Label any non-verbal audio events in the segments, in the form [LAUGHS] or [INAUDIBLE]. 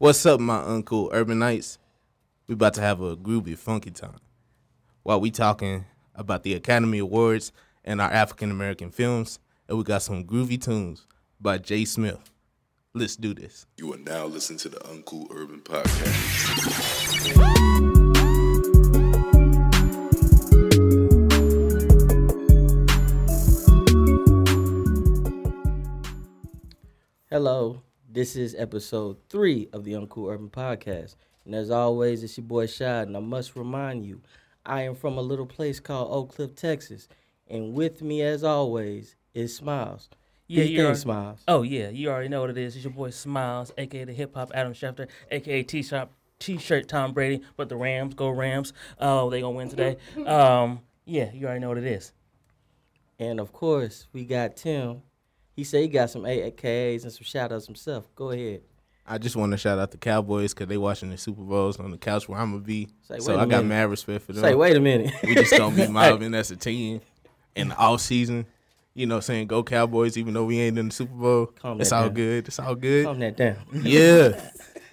What's up, my Uncool Urban Knights? We about to have a groovy, funky time. While we talking about the Academy Awards and our African American films, and we got some groovy tunes by Jay Smith. Let's do this. You are now listening to the Uncool Urban Podcast. Hello, this is episode three of the Uncool Urban Podcast. And as always, it's your boy Shad, and I must remind you, I am from a little place called Oak Cliff, Texas. And with me, as always, is Smiles. Yeah, you're. Smiles. Oh yeah, you already know what it is. It's your boy Smiles, aka the hip hop Adam Schefter, aka T shop T-shirt Tom Brady. But the Rams go Rams. Oh, they gonna win today. [LAUGHS] Um, yeah, you already know what it is. And of course, we got Tim. He said he got some AKAs and some shout outs himself. Go ahead. I just want to shout out the Cowboys because they watching the Super Bowls on the couch where I'm gonna be. Say, so I got minute. mad respect for them. Say, wait a minute. We just gonna be [LAUGHS] mobbing as a team in the off season. You know, saying go Cowboys, even though we ain't in the Super Bowl. Calm it's all down. good. It's all good. Calm that down. Yeah.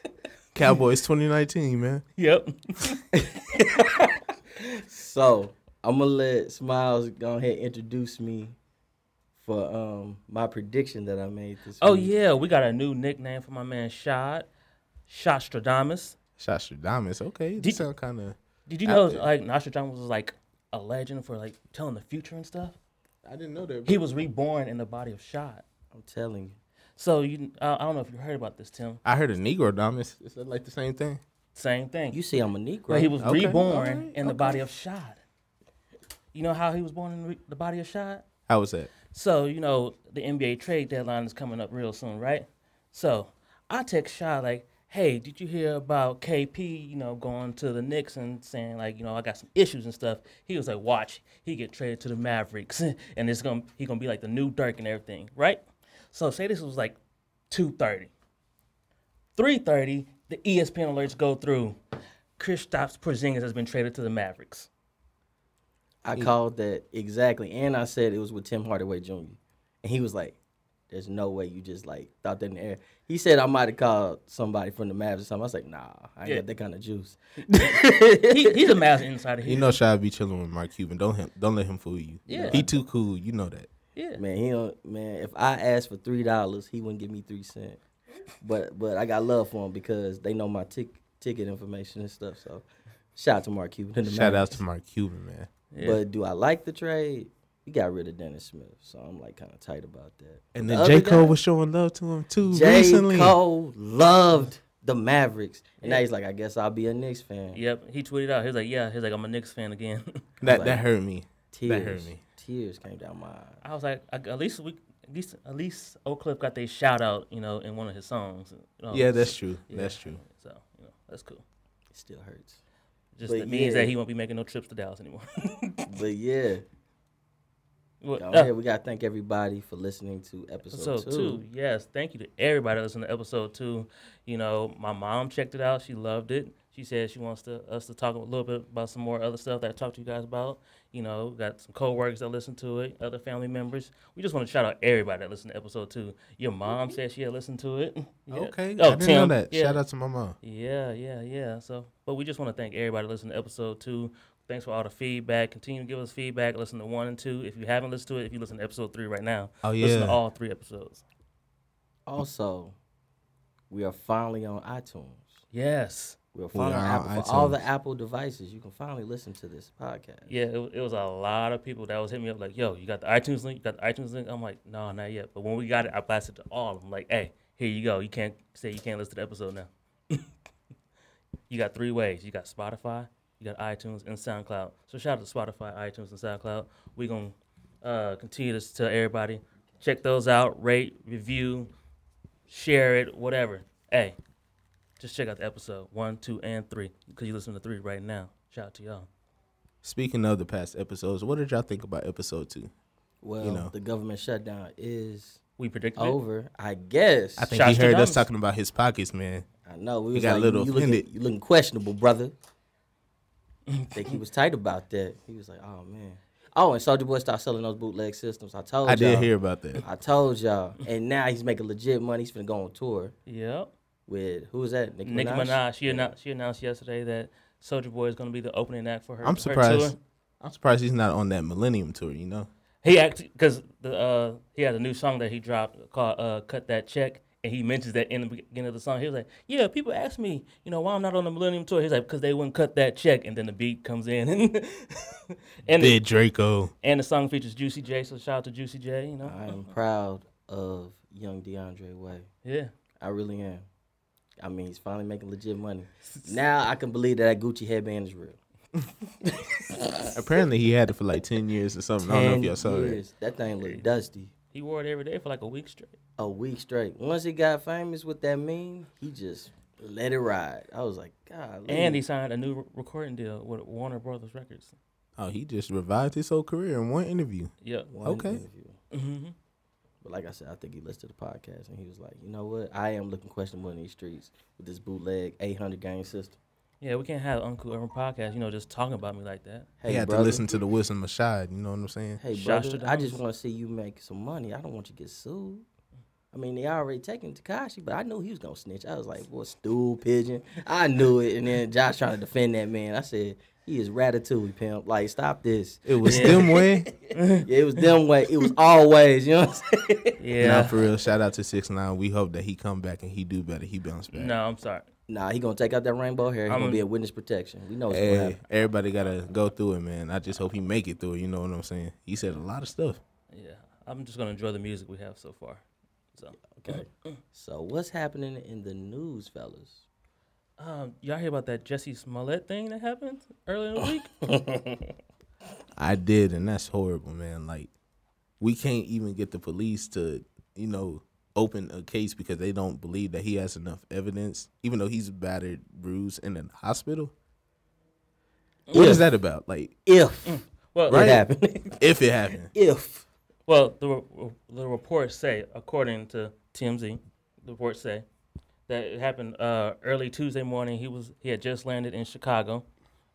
[LAUGHS] Cowboys 2019, man. Yep. [LAUGHS] So I'm gonna let Smiles go ahead and introduce me for um my prediction that I made this Oh week. yeah, we got a new nickname for my man Shot, Shotstradamus. Shotstradamus. Okay. Did- This sound kind of. Did you know there. like Nostradamus was like a legend for like telling the future and stuff? I didn't know that. He was reborn in the body of Shot. I'm telling you. So you, I I don't know if you heard about this, Tim. I heard a Negro Damus. Is that like the same thing? Same thing. You see, I'm a Negro. But he was Okay, reborn alright, in the body of Shad. You know how he was born in the body of Shad? How was that? So, you know, the NBA trade deadline is coming up real soon, right? So, I text Shaw like, hey, did you hear about KP, you know, going to the Knicks and saying like, you know, I got some issues and stuff. He was like, watch, he get traded to the Mavericks [LAUGHS] and it's to he to be like the new Dirk and everything, right? So, say this was like 2:30. 3:30, the ESPN alerts go through. Kristaps Porzingis has been traded to the Mavericks. I mm. called that exactly, and I said it was with Tim Hardaway Jr. And he was like, "There's no way you just like thought that in the air." He said I might have called somebody from the Mavs or something. I was like, "Nah, I ain't Yeah. got that kind of juice." he, he's a Mavs insider. Here. You know, Shy be chilling with Mark Cuban. Don't him. Don't let him fool you. Yeah. He too cool. You know that. yeah. Man, he don't. Man, if I asked for three dollars, he wouldn't give me three cents. But but I got love for him because they know my tick ticket information and stuff. So shout out to Mark Cuban. and the Shout out to Mark Cuban, man. Yeah. But do I like the trade? We got rid of Dennis Smith, so I'm like kind of tight about that. And The then J Cole guy- was showing love to him too J. recently. Cole loved the Mavericks, and now he's like, I guess I'll be a Knicks fan. Yep. He tweeted out. He was like, "Yeah." He's like, "I'm a Knicks fan again." [LAUGHS] That Like- that hurt me. Tears, That hurt me. tears came down my eyes. I was like, "At least we, at least, at least Oak Cliff got their shout out, you know, in one of his songs." You know, Yeah, um, that's true. yeah. That's true. So you know, that's cool. It still hurts. Just But that means yeah. that he won't be making no trips to Dallas anymore. [LAUGHS] But yeah, Well, uh, here we gotta thank everybody for listening to episode, episode two. two. Yes, thank you to everybody that listened to episode two. You know, my mom checked it out. She loved it. She said she wants to us to talk a little bit about some more other stuff that I talked to you guys about. You know, got some coworkers that listen to it, other family members. We just want to shout out everybody that listened to episode two. Your mom said she had listened to it. [LAUGHS] Yeah. Okay. Oh, I didn't Tim. know that. Yeah. Shout out to my mom. Yeah, yeah, yeah. So, but we just want to thank everybody listening to episode two. Thanks for all the feedback. Continue to give us feedback. Listen to one and two. If you haven't listened to it, if you listen to episode three right now, Oh listen to all three episodes. Also, we are finally on iTunes. Yes. We're finally on Apple on for all the. Apple devices. You can finally listen to this podcast. Yeah, it, it was a lot of people that was hitting me up like, "Yo, you got the iTunes link? You got the iTunes link?" I'm like, "No, not yet." But when we got it, I blasted to all of them. Like, "Hey, here you go. You can't say you can't listen to the episode now." [LAUGHS] you got three ways. You got Spotify, you got iTunes, and SoundCloud. So shout out to Spotify, iTunes, and SoundCloud. We gonna uh, continue to tell everybody check those out, rate, review, share it, whatever. Hey, just check out the episode one, two, and three because you listen to three right now. Shout out to y'all. Speaking of the past episodes, what did y'all think about episode two? Well, you know. the government shutdown is We predicted it. over. I guess. I think he heard us talking about his pockets, man. I know. We was got a little you looking, you looking questionable, brother. I [LAUGHS] think he was tight about that. He was like, oh man. Oh, and Soulja Boy started selling those bootleg systems. I told I y'all. did hear about that. I told y'all. And now he's making legit money. He's finna go on tour. Yep. With who was that? Nicki, Nicki Minaj. Minaj. She announced she announced yesterday that Soulja Boy is going to be the opening act for her. I'm her surprised. tour. I'm surprised he's not on that Millennium tour. You know. He actually because the uh, he had a new song that he dropped called uh, "Cut That Check," and he mentions that in the beginning of the song. He was like, "Yeah, people ask me, you know, why I'm not on the Millennium Tour." He's like, "Because they wouldn't cut that check," and then the beat comes in, [LAUGHS] and and the, Big Draco. and the song features Juicy J. So shout out to Juicy J. You know, I am proud of young DeAndre Way. yeah. I really am. I mean, he's finally making legit money. Now I can believe that, that Gucci headband is real. [LAUGHS] Apparently, he had it for like ten years or something. I don't know if Ten y'all saw that. years. That thing look dusty. He wore it every day for like a week straight. A week straight. Once he got famous with that meme, he just let it ride. I was like, God. And he signed a new recording deal with Warner Brothers Records. Oh, he just revived his whole career in one interview. Yep. Okay. hmm But like I said, I think he listened to the podcast and he was like, you know what? I am looking questionable in these streets with this bootleg 800 gang system. Yeah, we can't have Uncool Urban podcast, you know, just talking about me like that. Hey, he had brother. to listen to the Wilson Mashad. You know what I'm saying? Hey, Shouts brother, I just want to see you make some money. I don't want you to get sued. I mean, they already taken Tekashi, but I knew he was gonna snitch. I was like, "Boy, stool pigeon." I knew it, and then Josh trying to defend that man. I said, "He is ratatouille pimp. Like, stop this." It was Yeah. [LAUGHS] them way. [LAUGHS] Yeah, it was them way. It was always. You know what I'm saying? [LAUGHS] Yeah. Nah, for real. Shout out to Six Nine. We hope that he come back and he do better. He bounce back. no, I'm sorry. Nah, he gonna take out that rainbow hair. He I'm- gonna be a witness protection. We know what's gonna Hey, happen. everybody gotta go through it, man. I just hope he make it through it. You know what I'm saying? He said a lot of stuff. Yeah. I'm just going to enjoy the music we have so far. So, Okay. So what's happening in the news, fellas? Um, y'all hear about that Jussie Smollett thing that happened earlier in the week? [LAUGHS] I did, and that's horrible, man. Like, we can't even get the police to, you know, open a case because they don't believe that he has enough evidence, even though he's battered, bruised, in the hospital. What is that about? Like, If well, it happened, [LAUGHS] if it happened, if Well, the re- the reports say, according to TMZ, the reports say that happened uh, early Tuesday morning. He was he had just landed in Chicago.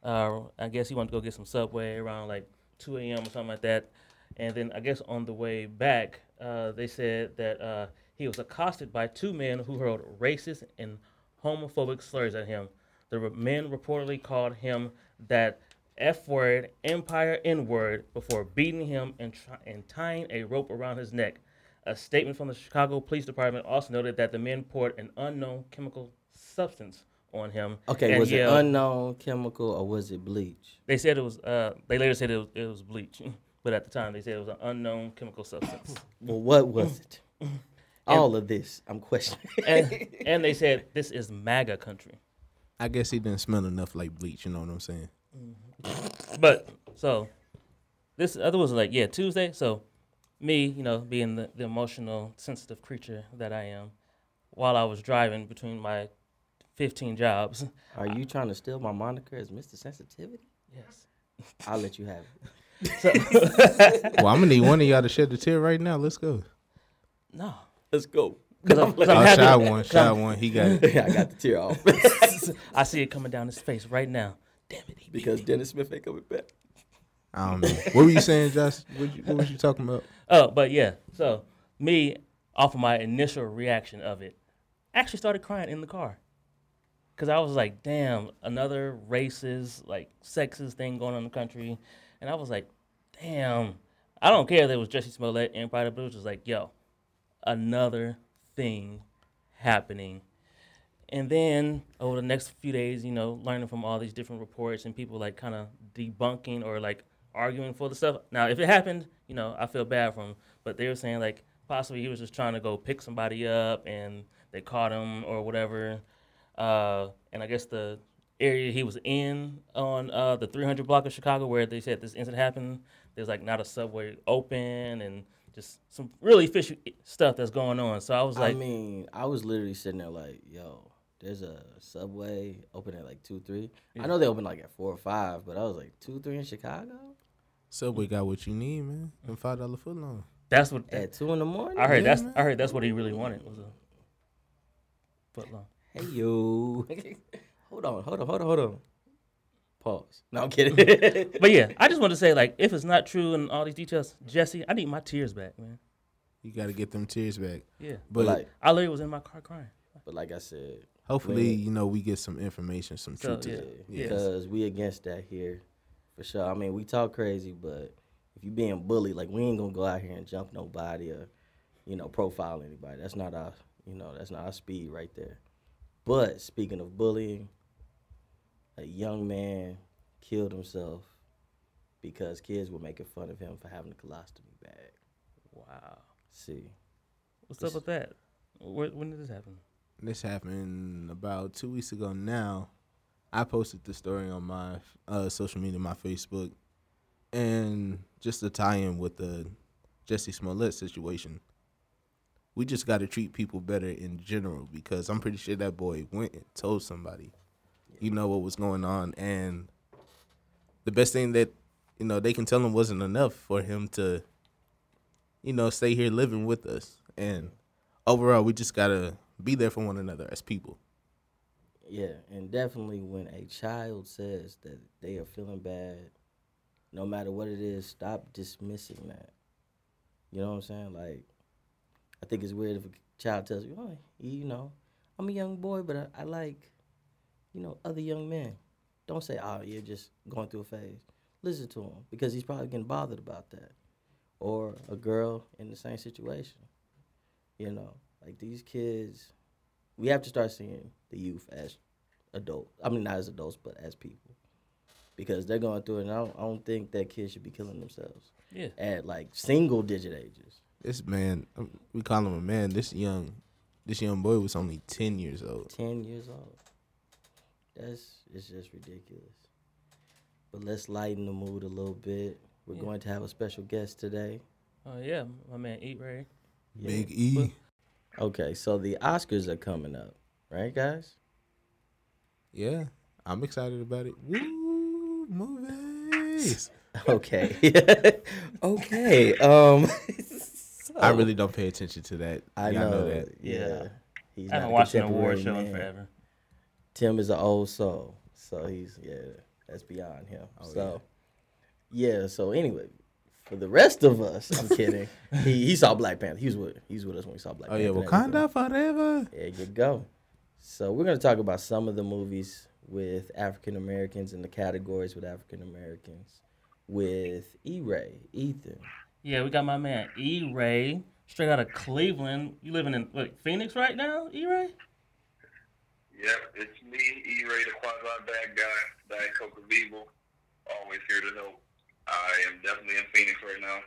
Uh, I guess he wanted to go get some subway around like 2 a.m. or something like that. And then I guess on the way back, uh, they said that uh, he was accosted by two men who hurled racist and homophobic slurs at him. The re- men reportedly called him that F word, empire N word, before beating him and, and tying a rope around his neck. A statement from the Chicago Police Department also noted that the men poured an unknown chemical substance on him. okay, and was it yelled- unknown chemical or was it bleach? They said it was. Uh, they later said it was, it was bleach, [LAUGHS] but at the time they said it was an unknown chemical substance. [LAUGHS] Well, what was it? All of this, I'm questioning. and, [LAUGHS] and they said this is MAGA country. I guess he didn't smell enough like bleach. You know what I'm saying? But so this other was like yeah Tuesday. So me, you know, being the, the emotional, sensitive creature that I am, while I was driving between my 15 jobs. Are you trying to steal my moniker as Mr. Sensitivity? Yes. I'll let you have it. [LAUGHS] [LAUGHS] well, I'm gonna need one of y'all to shed the tear right now. Let's go. No. Let's go. Because I'm, 'cause I'm Oh, happy. shy one, [LAUGHS] shy one. He got it. Yeah, I got the tear off I see it coming down his face right now. Damn it. he beat because me. Dennis Smith ain't coming back. I don't know. What were you saying, Josh? What, you, what was you talking about? Oh, but yeah. So me, off of my initial reaction of it, actually started crying in the car. Cause I was like, damn, another racist, like sexist thing going on in the country. And I was like, damn. I don't care if it was Jussie Smollett and Pride, it was just like, yo, another thing happening. And then over the next few days, you know, learning from all these different reports and people like kind of debunking or like arguing for the stuff. Now, if it happened, you know, I feel bad for him. But they were saying like possibly he was just trying to go pick somebody up and they caught him or whatever. Uh, and I guess the area he was in on uh, the 300 block of Chicago where they said this incident happened, there's like not a subway open and just some really fishy stuff that's going on. So I was like, I mean, I was literally sitting there like, yo, there's a Subway open at like two, three. I know they open like at four or five, but I was like two, three in Chicago Subway got what you need, man. And five dollar foot long. that's what at two in the morning. I heard. Yeah, That's man. I heard that's what he really wanted was a foot long. Hey yo, [LAUGHS] hold on, hold on, hold on, hold on. Pause. No, I'm kidding. [LAUGHS] But yeah, I just want to say like if it's not true and all these details, Jussie, I need my tears back, man. You got to get them tears back. Yeah, But like, I literally was in my car crying. but But like I said, Hopefully, Man. you know, we get some information, some So, truth to yeah. it. Yeah. because we against that here for sure. I mean, we talk crazy, but if you being bullied, like we ain't gonna go out here and jump nobody or you know profile anybody. That's not our you know that's not our speed right there. But speaking of bullying, a young man killed himself because kids were making fun of him for having a colostomy bag. Wow. See, What's up with that? Where, when did this happen? This happened about two weeks ago now. I posted the story on my uh, social media, my Facebook, and just to tie in with the Jussie Smollett situation. We just got to treat people better in general because I'm pretty sure that boy went and told somebody, you know, what was going on. And the best thing that, you know, they can tell him wasn't enough for him to, you know, stay here living with us. And overall, we just got to be there for one another as people. Yeah, and definitely when a child says that they are feeling bad, no matter what it is, stop dismissing that. You know what I'm saying? Like, I think it's weird if a child tells you, "Oh, you know, I'm a young boy, but I, I like, you know, other young men." Don't say, "Oh, you're just going through a phase." Listen to him because he's probably getting bothered about that, or a girl in the same situation. You know, like these kids, we have to start seeing the youth as adults. I mean, not as adults, but as people, because they're going through it. And I don't, I don't think that kids should be killing themselves Yeah. at like single digit ages. This man, um, we call him a man. This young, this young boy was only ten years old. Ten years old. That's it's just ridiculous. But let's lighten the mood a little bit. We're Yeah. going to have a special guest today. Oh yeah, my man Eat Ray. Yeah. Big E. Okay, so the Oscars are coming up, right, guys? Yeah, I'm excited about it. Woo, movies. [LAUGHS] Okay. [LAUGHS] okay. Um. [LAUGHS] I really don't pay attention to that. I Y'all know, that. Yeah. Yeah. He's I haven't not a watched an award show in forever. Tim is an old soul, so he's yeah, that's beyond him. Oh, so yeah. so anyway, for the rest of us, I'm kidding. he he saw Black Panther. He was with he was with us when we saw Black Panther. Oh yeah, Panther. and everything. Wakanda forever. There you go. So we're gonna talk about some of the movies with African Americans in the categories with African Americans with E. Ray, Ethan. Yeah, we got my man E Ray, straight out of Cleveland. You living in what, Phoenix right now, E Ray? Yep, it's me, E Ray, the quasi bad guy, Diet Coke of Evil. Always here to help. I am definitely in Phoenix right now.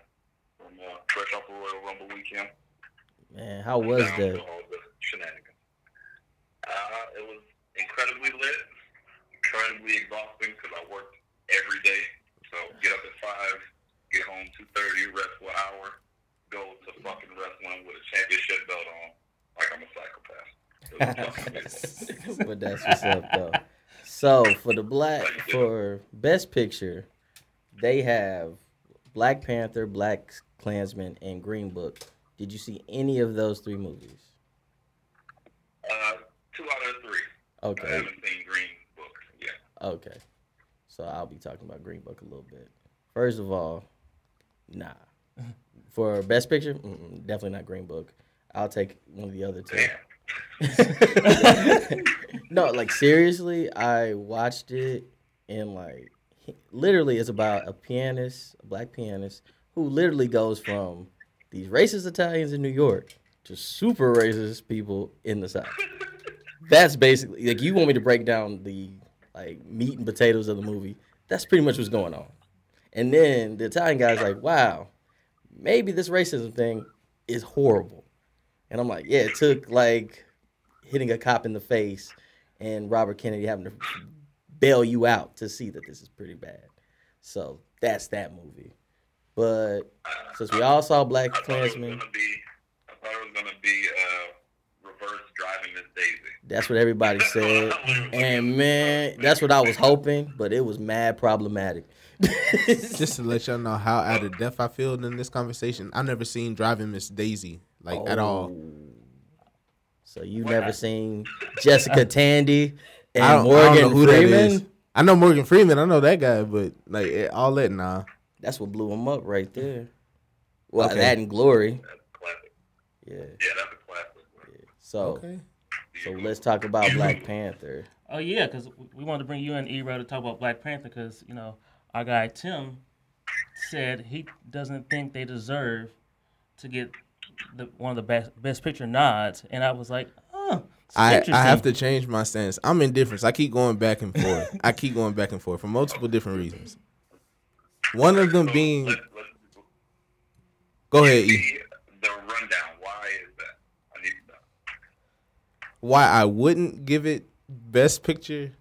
From uh, fresh off the Royal Rumble weekend. Man, how was Down that? to all the shenanigans. Uh, it was incredibly lit, incredibly exhausting because I worked every day. So get up at five, get home two thirty, rest for an hour, go to fucking wrestling with a championship belt on, like I'm a psychopath. It was fucking [LAUGHS] amazing. but that's what's up though. So for the black for best picture, they have Black Panther, Black Klansman, and Green Book. Did you see any of those three movies? Two out of three. I Okay, haven't seen Green Book yet. okay. So I'll be talking about Green Book a little bit. First of all, nah. [LAUGHS] For best picture, mm-mm, definitely not Green Book. I'll take one of the other two. [LAUGHS] No, like seriously, I watched it and like literally it's about a pianist, a black pianist, who literally goes from these racist Italians in New York to super racist people in the South. That's basically like you want me to break down the like meat and potatoes of the movie. That's pretty much what's going on. And then the Italian guy's like, wow, maybe this racism thing is horrible. And I'm like, yeah, it took like hitting a cop in the face and Robert Kennedy having to bail you out to see that this is pretty bad. So that's that movie. But since we all saw Black I thought it was gonna be. I thought it was gonna be uh, driving Miss Daisy. that's what everybody said. And man, that's what I was hoping, but it was mad problematic. [LAUGHS] Just to let y'all know how out of depth I feel in this conversation, I never seen Driving Miss Daisy like at all. Oh. So you've never seen Jessica [LAUGHS] Tandy and I don't, I Morgan don't know who Freeman? that is. I know Morgan Freeman. I know that guy, but like all that nah. That's what blew him up right there. Well, Okay. that and Glory. That's a classic. Yeah. Yeah, that's a classic. So Okay. So let's talk about Black Panther. Oh yeah, because we wanted to bring you and Ebro to talk about Black Panther because you know our guy Tim said he doesn't think they deserve to get the, one of the best best picture nods, and I was like, oh, I, I have to change my stance. I'm indifferent. I keep going back and forth. I keep going back and forth for multiple different reasons. One of them being, let's, let's go ahead, give E. me the rundown. Why is that? I need to know. Why I wouldn't give it best picture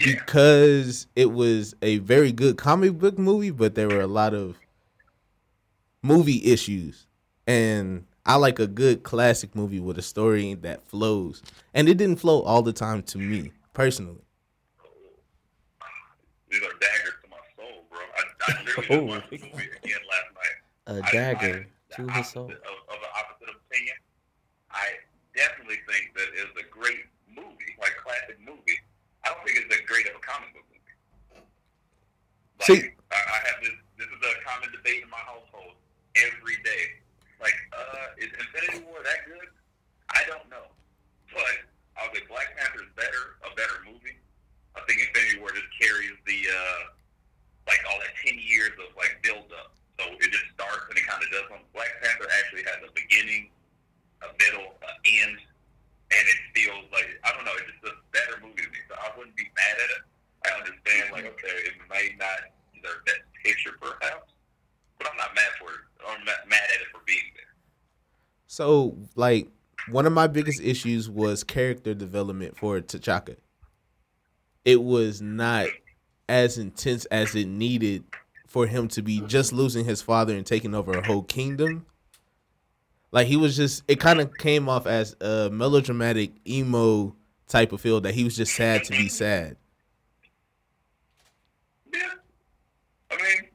Yeah. because it was a very good comic book movie, but there were a lot of movie issues. And I like a good classic movie with a story that flows. And it didn't flow all the time to me, personally. These are daggers to my soul, bro. I, I literally [LAUGHS] Oh. just watched the movie again last night. A I- dagger I, to the his soul. opposite Of, uh, of an opposite opinion. I definitely think that it's a great movie, like classic movie. I don't think it's that great of a comic book movie. Like, See- I, I have this. This is a common debate in my household every day. Like, uh, is Infinity War that good? I don't know, but I was like, Black Panther is better, a better movie. I think Infinity War just carries the uh, like all that ten years of like build up. So it just starts and it kind of does something. Black Panther actually has a beginning, a middle, an end, and it feels like I don't know. It's just a better movie to me. So I wouldn't be mad at it. I understand like mm-hmm. okay, it may not deserve that picture perhaps, but I'm not mad for it. I'm not mad at it for being there. So, like, one of my biggest issues was character development for T'Challa. It was not as intense as it needed for him to be just losing his father and taking over a whole kingdom. Like he was just it kind of came off as a melodramatic emo type of feel that he was just sad to be sad. Yeah. I mean,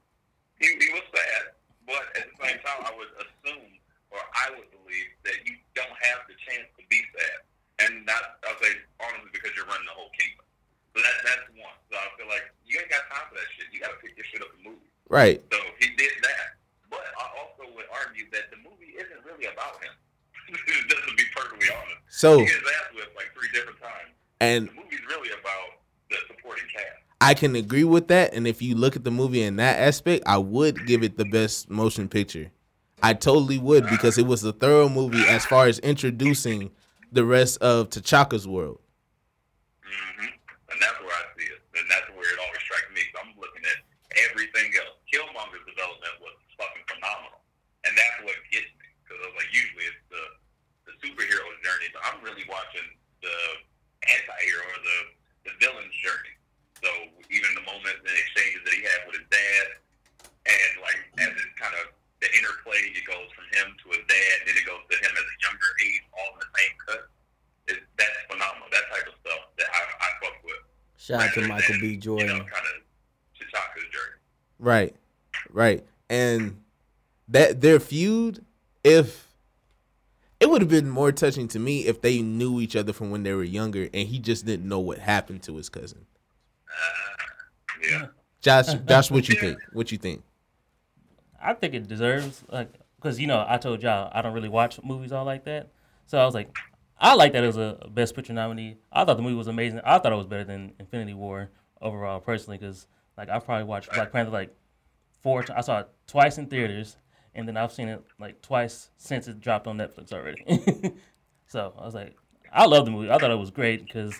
he, he was sad, but at the same time, I would assume, or I would believe, that you don't have the chance to be sad. And not, I'll say, honestly, because you're running the whole kingdom. So that, that's one. So I feel like you ain't got time for that shit. You got to pick your shit up and move. Right. So he did that. But I also would argue that the really about him. [LAUGHS] Just to be perfectly honest. So He gets ass whipped like three different times. and The movie's really about the supporting cast. I can agree with that. And if you look at the movie in that aspect, I would give it the best motion picture. I totally would because it was a thorough movie as far as introducing the rest of T'Challa's world. hmm And that's where I see it. And that's where it always strikes me. So I'm looking at everything else. Killmonger's development was fucking phenomenal. And that's what gets me. Because I was like, usually it's the, the superhero's journey, but I'm really watching the anti-hero or the, the villain's journey. So even the moments and exchanges that he had with his dad, and like as it kind of the interplay, it goes from him to his dad, then it goes to him as a younger age, all in the same cut. It, that's phenomenal. That type of stuff that I, I fuck with. Shout out to Michael than, B. Jordan. You know, kind of T'Challa's journey. Right. Right. And that their feud, if it would have been more touching to me if they knew each other from when they were younger and he just didn't know what happened to his cousin. Uh, yeah. Josh, [LAUGHS] Josh, what you think? What you think? I think it deserves like because you know I told y'all I don't really watch movies all like that, so I was like, I like that as a Best Picture nominee. I thought the movie was amazing. I thought it was better than Infinity War overall, personally, because like I probably watched Black Panther like four. T- I saw it twice in theaters, and then I've seen it like twice since it dropped on Netflix already. [LAUGHS] so I was like, I love the movie. I thought it was great because,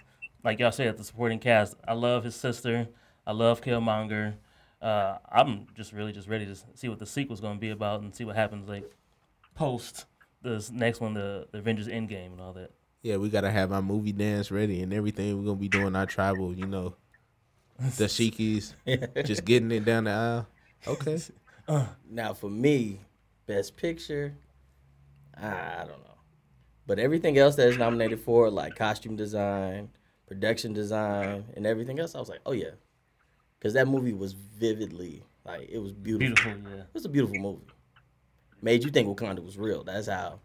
like y'all said, the supporting cast. I love his sister. I love Killmonger. Uh, I'm just really just ready to see what the sequel's going to be about and see what happens like post this next one, the, the Avengers Endgame and all that. Yeah, we gotta have our movie dance ready and everything. We're gonna be doing our tribal, you know, [LAUGHS] the shikis, [LAUGHS] just getting it down the aisle. Okay. Now for me, best picture, I, I don't know. But everything else that is nominated for, like costume design, production design, and everything else, I was like, oh yeah. Because that movie was vividly, like, it was beautiful. Beautiful, yeah. It was a beautiful movie. Made you think Wakanda was real. That's how,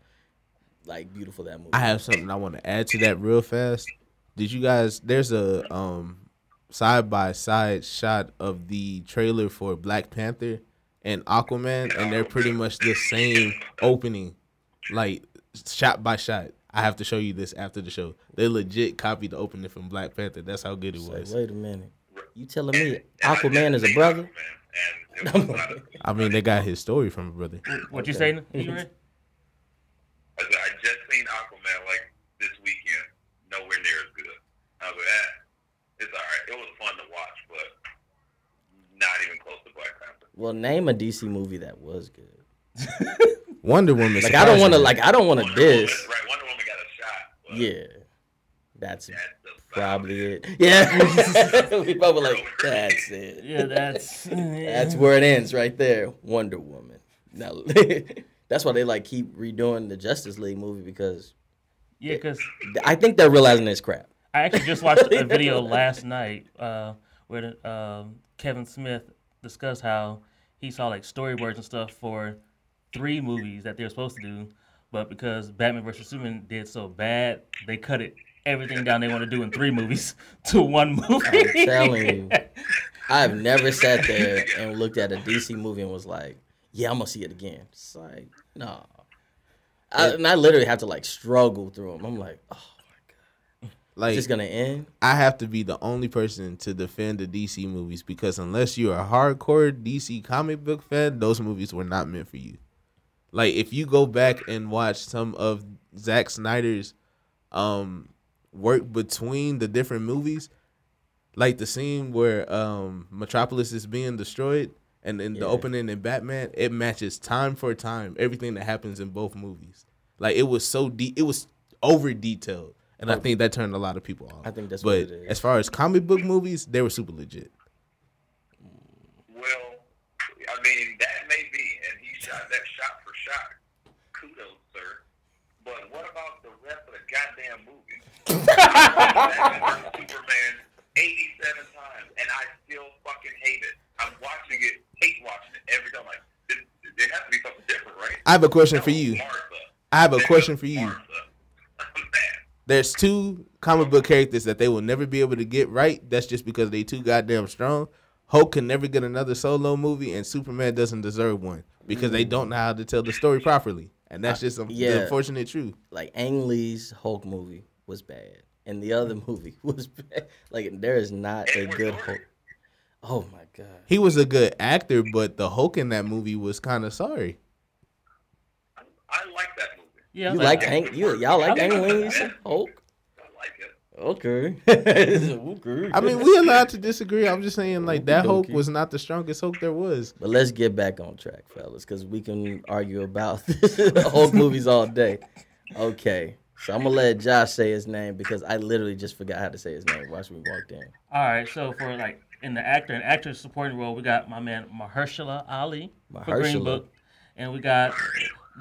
like, beautiful that movie I have something I want to add to that real fast. Did you guys? There's a um side by side shot of the trailer for Black Panther and Aquaman, and they're pretty much the same opening, like shot by shot. I have to show you this after the show. They legit copied the opening from Black Panther. That's how good it It's was. wait a minute. You telling me Aquaman is a brother? Aquaman, and it was not a, I mean, they got his story from a brother. What you saying? You ready? I said, I just seen Aquaman like this weekend. Nowhere near as good. I was like, eh, it's all right. It was fun to watch, but not even close to Black Panther. Well, name a DC movie that was good. [LAUGHS] Wonder Woman. Like I don't want to. Like I don't want to Wonder Woman, right? Wonder Woman got a shot. But Yeah, that's that's probably it. it. Yeah, [LAUGHS] we both were like, [LAUGHS] that's it. Yeah, that's That's where it ends right there. Wonder Woman. Now, that's why they like keep redoing the Justice League movie because yeah, because I think they're realizing it's crap. I actually just watched a video last night uh, where um, Kevin Smith discussed how he saw like storyboards and stuff for three movies that they were supposed to do, but because Batman vs Superman did so bad, they cut it everything down they want to do in three movies [LAUGHS] to one movie. I'm telling you, I've never sat there and looked at a DC movie and was like, "Yeah, I'm gonna see it again." It's like, no. I, and I literally have to like struggle through them. I'm like, oh, like it's just gonna end. I have to be the only person to defend the DC movies because unless you're a hardcore DC comic book fan, those movies were not meant for you. Like if you go back and watch some of Zack Snyder's um work between the different movies, like the scene where um Metropolis is being destroyed and in the opening in Batman, it matches time for time everything that happens in both movies. Like it was so deep, it was over detailed. And I oh. think that turned a lot of people off. I think that's what but it is. as far as comic book movies, they were super legit. Well, I mean, that may be, and he shot that shot for shot. Kudos, sir. But what about the rest of the goddamn movie? [LAUGHS] Superman 87 times, and I still fucking hate it. I'm watching it, hate watching it every time. Like, it, it has to be something different, right? I have a question That for you. Martha. I have a question for you. Martha. [LAUGHS] Man. There's two comic book characters that they will never be able to get right. That's just because they too goddamn strong. Hulk can never get another solo movie, and Superman doesn't deserve one because they mm. don't know how to tell the story properly. And that's just a, yeah. the unfortunate truth. Like Ang Lee's Hulk movie was bad, and the other mm. movie [LAUGHS] was bad. Like there is not a good Hulk. Oh my god. He was a good actor, but the Hulk in that movie was kind of sorry. I, I like that movie. Yeah, You like Hank? You y'all like Hank Ang like Hulk? I like it. Okay. okay. [LAUGHS] I mean, we allowed to disagree. I'm just saying, like that Hulk was not the strongest Hulk there was. But let's get back on track, fellas, because we can argue about [LAUGHS] Hulk movies all day. Okay, so I'm gonna let Josh say his name because I literally just forgot how to say his name once we walked in. all right. So for like in the actor and actress supporting role, we got my man Mahershala Ali for Green Book, and we got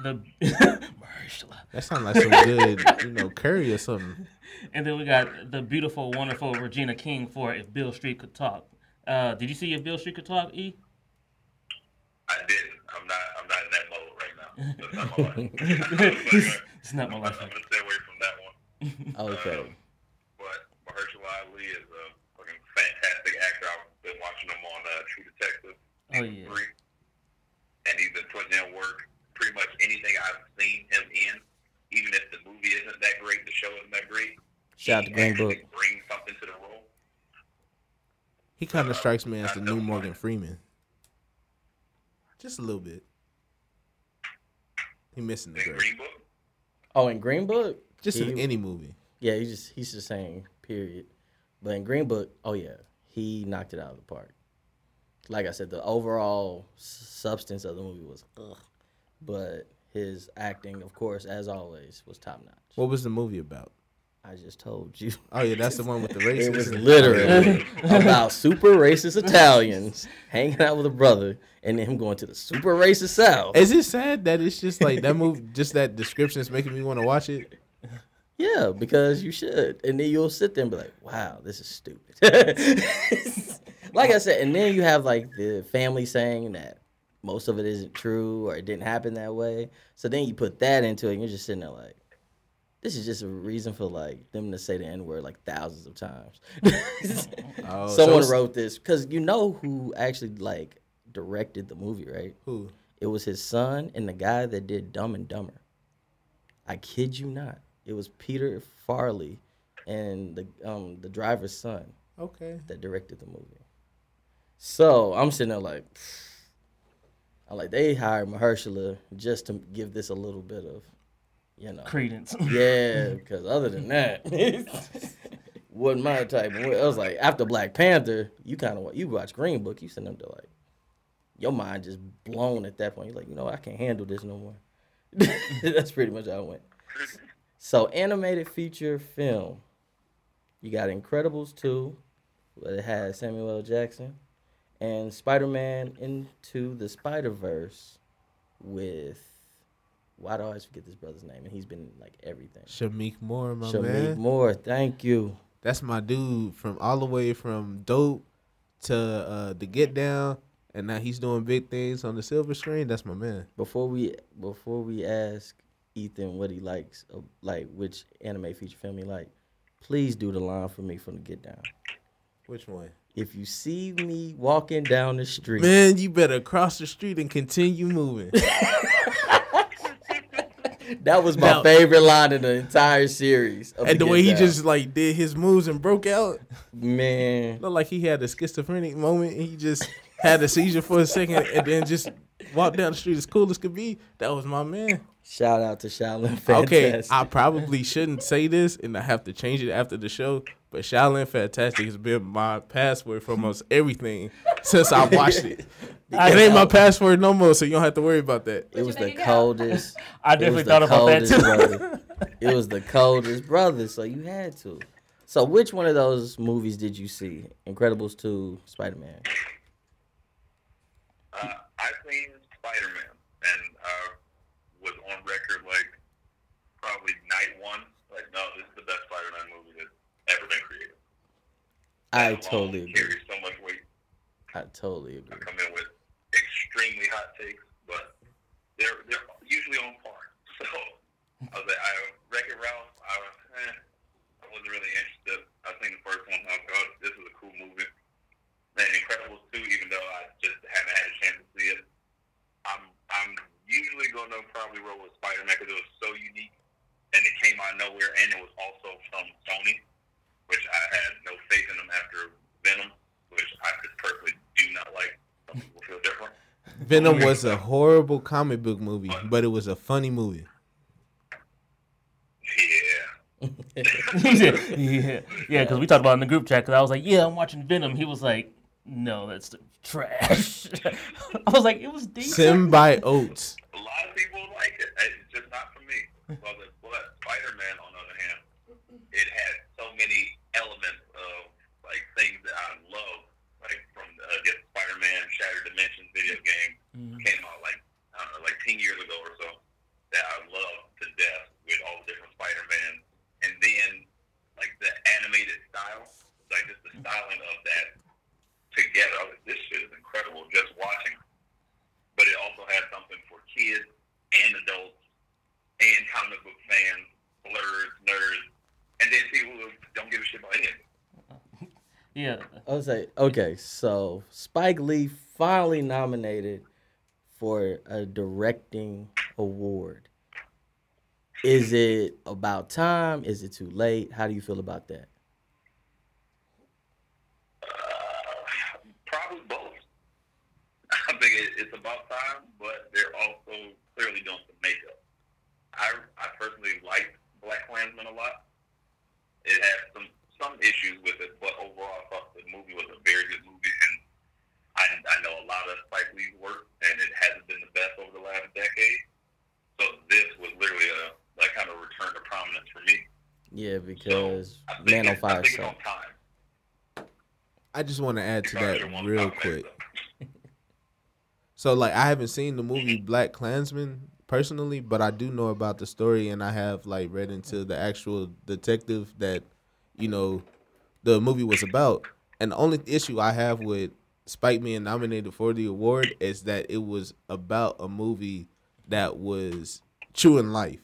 the Mahershala, [LAUGHS] That sounds like some good, you know, curry or something. and then we got the beautiful, wonderful Regina King for If Beale Street Could Talk. Uh, did you see If Beale Street Could Talk, E? I didn't. I'm not. I'm not in that mode right now. [LAUGHS] That's [LAUGHS] not my life. it's not my I'm life. gonna stay away from that one. Okay. Um, but Mahershala Ali is a fucking fantastic actor. I've been watching him on uh, True Detective. Oh yeah. Three, and he's been putting in work. Pretty much anything I've seen him in, even if the movie isn't that great, the show isn't that great. Shout out to Green Book. Brings something to the role. He kind of uh, strikes me as the new Morgan Freeman. Just a little bit. He missing the In grade. Green Book, Oh, in Green Book, Just in any movie. yeah, he's just he's just saying period. But in Green Book, oh yeah, he knocked it out of the park. Like I said, the overall substance of the movie was ugh, but his acting, of course, as always, was top notch. What was the movie about? I just told you. Oh yeah, that's the one with the [LAUGHS] racist. It was literally [LAUGHS] about super racist Italians hanging out with a brother and then him going to the super racist South. Is it sad that it's just like that movie? Just that description is making me want to watch it. Yeah, because you should. And then you'll sit there and be like, wow, this is stupid. [LAUGHS] like I said, and then you have like the family saying that most of it isn't true or it didn't happen that way. So then you put that into it and you're just sitting there like, this is just a reason for like them to say the N word like thousands of times. [LAUGHS] Oh, Someone it's- wrote this because you know who actually like directed the movie, right? Who? It was his son and the guy that did Dumb and Dumber. I kid you not. It was Peter Farrelly and the um the driver's son Okay. that directed the movie. So I'm sitting there like, I'm like they hired Mahershala just to give this a little bit of, you know, Credence. [LAUGHS] yeah. Because other than that, [LAUGHS] wasn't my type. Of, I was like after Black Panther, you kind of you watch Green Book, you send them to like, your mind just blown at that point. You're like, you know, I can't handle this no more. [LAUGHS] That's pretty much how it went. So animated feature film. You got Incredibles 2, where it has Samuel L. Jackson, and Spider-Man Into the Spider-Verse with why do I always forget this brother's name? And he's been like everything. Shameik Moore, my Shameik man. Moore, thank you. That's my dude from all the way from Dope to uh the Get Down, and now he's doing big things on the silver screen. That's my man. Before we before we ask Ethan what he likes, uh, like which anime feature film he like, please do the line for me from the Get Down. Which one? If you see me walking down the street, Man, you better cross the street and continue moving. [LAUGHS] that was my Now- favorite line in the entire series. and the way he Down. just like did his moves and broke out, man, looked like he had a schizophrenic moment. And he just had a seizure for a second, and then just walked down the street as cool as could be. That was my man. Shout out to Shaolin Fantastic. Okay, I probably shouldn't say this, and I have to change it after the show. But Shaolin Fantastic has been my password for almost everything since I watched it. [LAUGHS] It ain't my password no more, so you don't have to worry about that. it was the make [LAUGHS] it out? coldest. I definitely thought about that too. brother. [LAUGHS] It was the coldest brother, so you had to. So, which one of those movies did you see? Incredibles two, Spider Man. Uh, I seen Spider Man and uh, was on record like probably night one. Like, no, this is the best Spider Man movie that's ever been created. I That totally agree. So much weight. I totally agree. I come in with extremely hot takes, but they're they're usually on par. [LAUGHS] So I was like, I It Ralph. I was, eh, I wasn't really interested. I think the first one. I was like, oh, this is a cool movie. And Incredibles two, even though I just haven't had a chance to see it, I'm I'm usually gonna probably roll with Spider Man because it was so unique and it came out of nowhere, and it was also from Sony, which I had no faith in them after Venom, which I just personally do not like. Some people feel different. Venom was a horrible comic book movie, but it was a funny movie. Yeah. [LAUGHS] yeah, yeah, because we talked about it in the group chat. Because I was like, "Yeah, I'm watching Venom." He was like, "No, that's the trash." [LAUGHS] I was like, "It was decent." Symbiotes. A lot of people like it. It's just not for me. [LAUGHS] The, but Spider Man, on the other hand, it had so many elements of like things that I love, like from the uh, Spider Man Shattered Dimensions video game came out like I don't know, like ten years ago or so, that I love to death with all the different Spider Man, and then like the animated style, like just the styling of that together. I was this shit is incredible just watching but it also has something for kids and adults and comic book fans, blurs, nerds, and then people who don't give a shit about any it. [LAUGHS] Yeah, I was like, okay, so Spike Lee finally nominated for a directing award. Is it about time? Is it too late? How do you feel about that? Uh, probably both. I think it, it's about time, but they're also clearly doing some makeup. I, I personally liked Black Klansman a lot. It had some some issues with it, but overall, I thought the movie was a very good movie, and I, I know a lot of Spike Lee's work, and it hasn't been the best over the last decade. So this was literally a like kind of return to prominence for me. Yeah, because I think Man on it's- I Fire think it's on time. I just want to add to that real Oscar, quick. So like I haven't seen the movie Black Klansman personally, but I do know about the story and I have like read into the actual detective that you know the movie was about. And the only issue I have with Spike being nominated for the award is that it was about a movie that was true in life.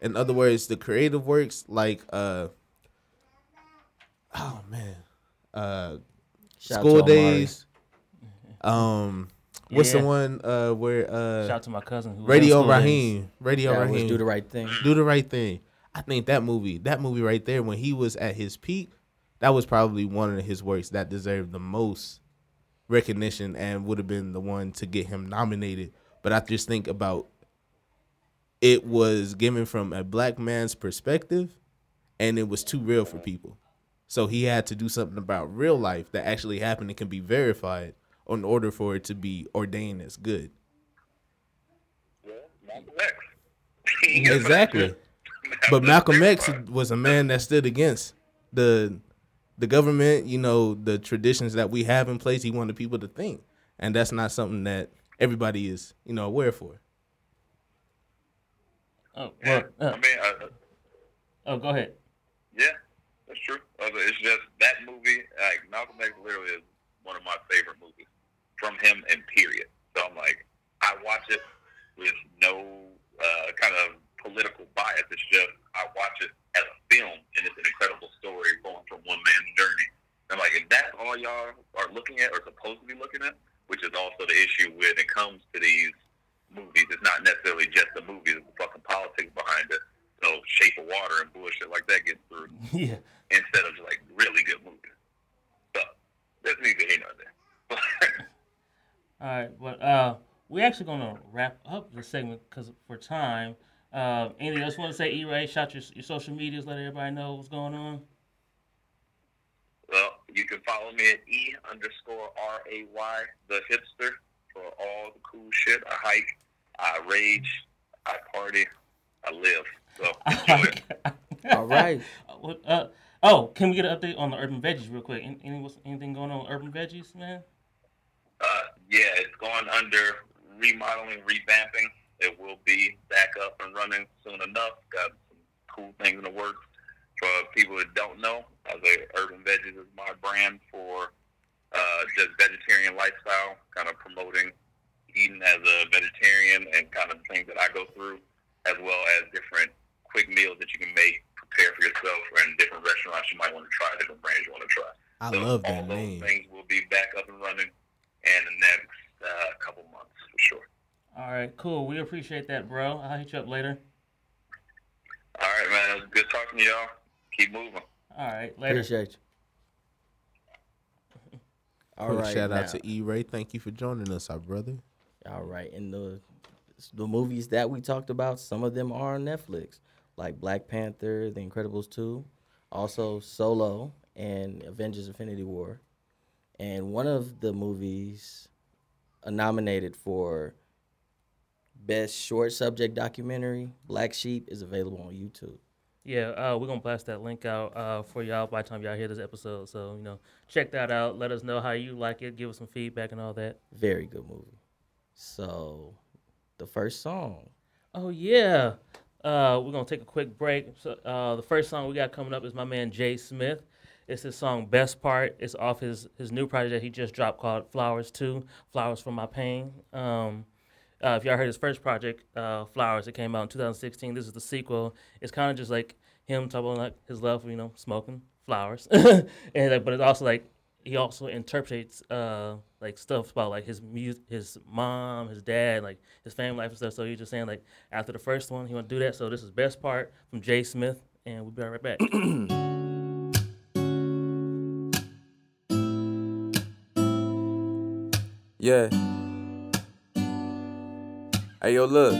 In other words, the creative works like uh oh man. Uh Shout School. Days. Um what's the one uh where uh shout out to my cousin. Who Radio school days. Raheem. Radio That was Raheem. do the right thing. Do the right thing. I think that movie, that movie right there, when he was at his peak, that was probably one of his works that deserved the most recognition and would have been the one to get him nominated. But I just think about it was given from a black man's perspective and it was too real for people. So he had to do something about real life that actually happened and can be verified in order for it to be ordained as good. Well, Malcolm X. [LAUGHS] Exactly. But Malcolm X was a man that stood against the the government, you know, the traditions that we have in place. He wanted people to think, and that's not something that everybody is, you know, aware for. Oh, Yeah, well, I uh, mean, uh, oh, go ahead. yeah, that's true. Uh, It's just that movie, like Malcolm X, literally is one of my favorite movies from him. And period. So I'm like, I watch it with no uh, kind of political bias. It's just I watch it as a film, and it's an incredible story going from one man's journey. And like, if that's all y'all are looking at or supposed to be looking at, which is also the issue when it comes to these movies, it's not necessarily just the movies, it's the fucking politics behind it. So Shape of Water and bullshit like that gets through [LAUGHS] yeah. instead of like really good movies. So that's neither here nor. All right, but uh, we're actually gonna wrap up the segment because for time. Uh, anything else you want to say, E-Ray? Shout your, your social medias, let everybody know what's going on. well, you can follow me at E underscore R A Y the hipster for all the cool shit. I hike, I rage, I party, I live. So [LAUGHS] enjoy it. All right. [LAUGHS] Uh, what, uh, oh, can we get an update on the urban veggies real quick? Any, any anything going on with urban veggies, man? Yeah, it's going under remodeling, revamping. It will be back up and running soon enough. Got some cool things in the works. For people that don't know, I say Urban Veggies is my brand for uh, just vegetarian lifestyle, kind of promoting eating as a vegetarian and kind of things that I go through, as well as different quick meals that you can make, prepare for yourself, and different restaurants you might want to try, different brands you want to try. I So love all that those name. things will be back up and running in the next uh, couple months for sure. All right, cool. We appreciate that, bro. I'll hit you up later. All right, man. It was good talking to y'all. Keep moving. All right, later. Appreciate you. All Quick right. shout now. out to E Ray. Thank you for joining us, our brother. All right, and the the movies that we talked about, some of them are on Netflix, like Black Panther, The Incredibles two, also Solo and Avengers: Infinity War, and one of the movies uh, nominated for best short subject documentary, Black Sheep, is available on YouTube. Yeah, uh, we're gonna blast that link out uh, for y'all by the time y'all hear this episode. So you know, check that out. Let us know how you like it. Give us some feedback and all that. Very good movie. So, the first song. Oh yeah. Uh, we're gonna take a quick break. So, uh, the first song we got coming up is my man Jay Smith. It's his song "Best Part." It's off his his new project that he just dropped called "Flowers Two," "Flowers for My Pain." Um, uh, if y'all heard his first project, uh, "Flowers," it came out in 2016. This is the sequel. It's kind of just like him talking like his love for you know smoking flowers, [LAUGHS] and like, but it's also like he also interprets uh like stuff about like his music, his mom, his dad, like his family life and stuff. So he's just saying like after the first one, he want to do that. So this is best part from Jay Smith, and we'll be right back. [CLEARS THROAT] Yeah. Hey, yo, look.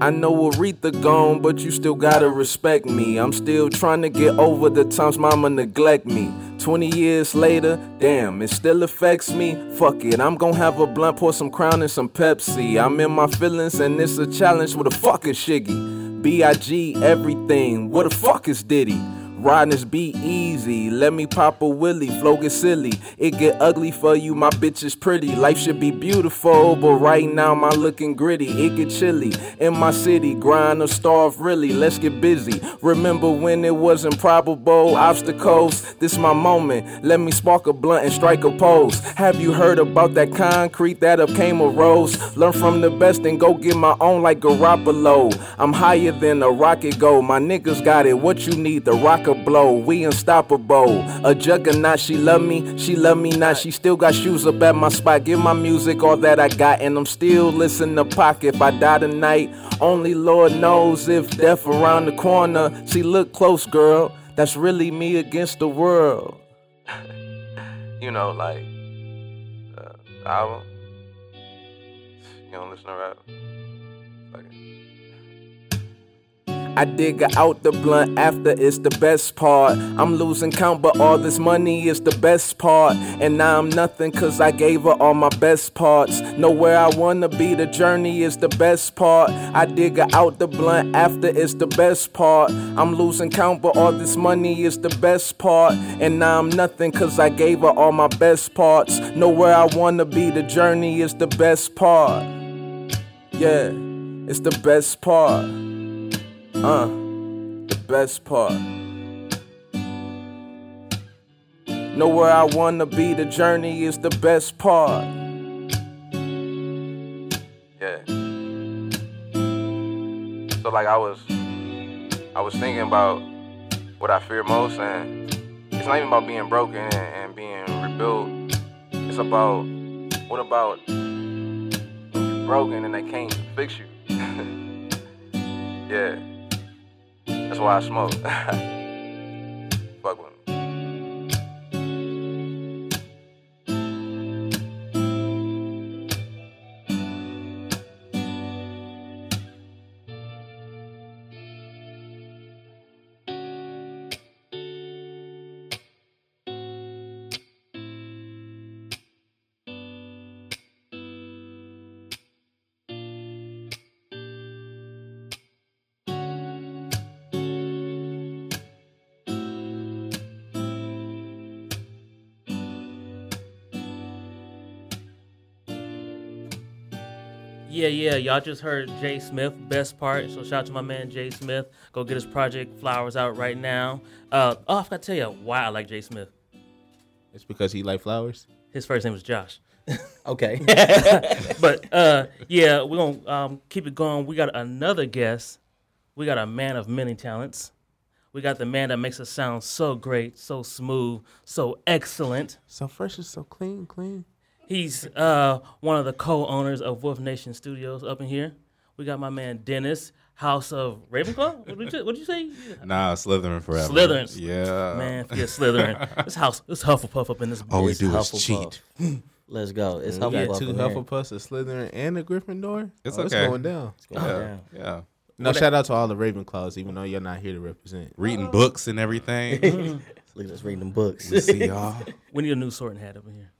I know Aretha gone, but you still gotta respect me. I'm still trying to get over the times mama neglect me. 20 years later, damn, it still affects me. Fuck it, I'm gonna have a blunt, pour some crown and some Pepsi. I'm in my feelings and it's a challenge. What the fuck is Shiggy? B.I.G. everything. What the fuck is Diddy? This beat easy. Let me pop a willy. Flow get silly. It get ugly for you. My bitch is pretty. Life should be beautiful, but right now my looking gritty. It get chilly in my city. Grind or starve really. Let's get busy. Remember when it was improbable obstacles? This my moment. Let me spark a blunt and strike a pose. Have you heard about that concrete that up came a rose? Learn from the best and go get my own like Garoppolo. I'm higher than a rocket go. My niggas got it. What you need? The rock could blow. We unstoppable. A juggernaut, she love me, she love me not. She still got shoes up at my spot. Give my music all that I got, and I'm still listening to pocket. If I die tonight, only Lord knows if death around the corner. See, look close, girl. That's really me against the world. [LAUGHS] you know, like uh, album. You don't listen to rap. I dig out the blunt after it's the best part. I'm losing count, but all this money is the best part. And now I'm nothing cause I gave her all my best parts. Know where I wanna be, the journey is the best part. I dig out the blunt after it's the best part. I'm losing count, but all this money is the best part. And now I'm nothing cause I gave her all my best parts. Know where I wanna be, the journey is the best part. Yeah, it's the best part. Uh, the best part. Know where I wanna be, the journey is the best part. Yeah. So like I was I was thinking about what I fear most and it's not even about being broken and, and being rebuilt. It's about what about when you're broken and they can't fix you. [LAUGHS] yeah. That's why I smoke. [LAUGHS] Yeah, yeah. Y'all just heard Jay Smith, best part. So shout out to my man Jay Smith. Go get his project Flowers out right now. Uh, oh, I forgot to tell you why I like Jay Smith. It's because he like flowers. His first name is Josh. [LAUGHS] Okay. [LAUGHS] but uh, yeah, we're gonna um, keep it going. We got another guest. We got a man of many talents. We got the man that makes us sound so great, so smooth, so excellent. So fresh and so clean, clean. He's uh, one of the co-owners of Wolf Nation Studios up in here. We got my man Dennis, House of Ravenclaw. What did you, what did you say? [LAUGHS] Nah, Slytherin forever. Slytherin. Yeah. Man, yeah, Slytherin. [LAUGHS] this house, this Hufflepuff up in this. All we bitch. do is Hufflepuff. cheat. [GASPS] Let's go. It's We got Hufflepuff. two in here. Hufflepuffs, a Slytherin, and a Gryffindor. It's Oh, okay. It's going down. It's going Yeah. down. Yeah. No, shout out to all the Ravenclaws, even though you're not here to represent. Reading books and everything. [LAUGHS] Look at us reading them books. we see y'all. We need a new sorting hat over here.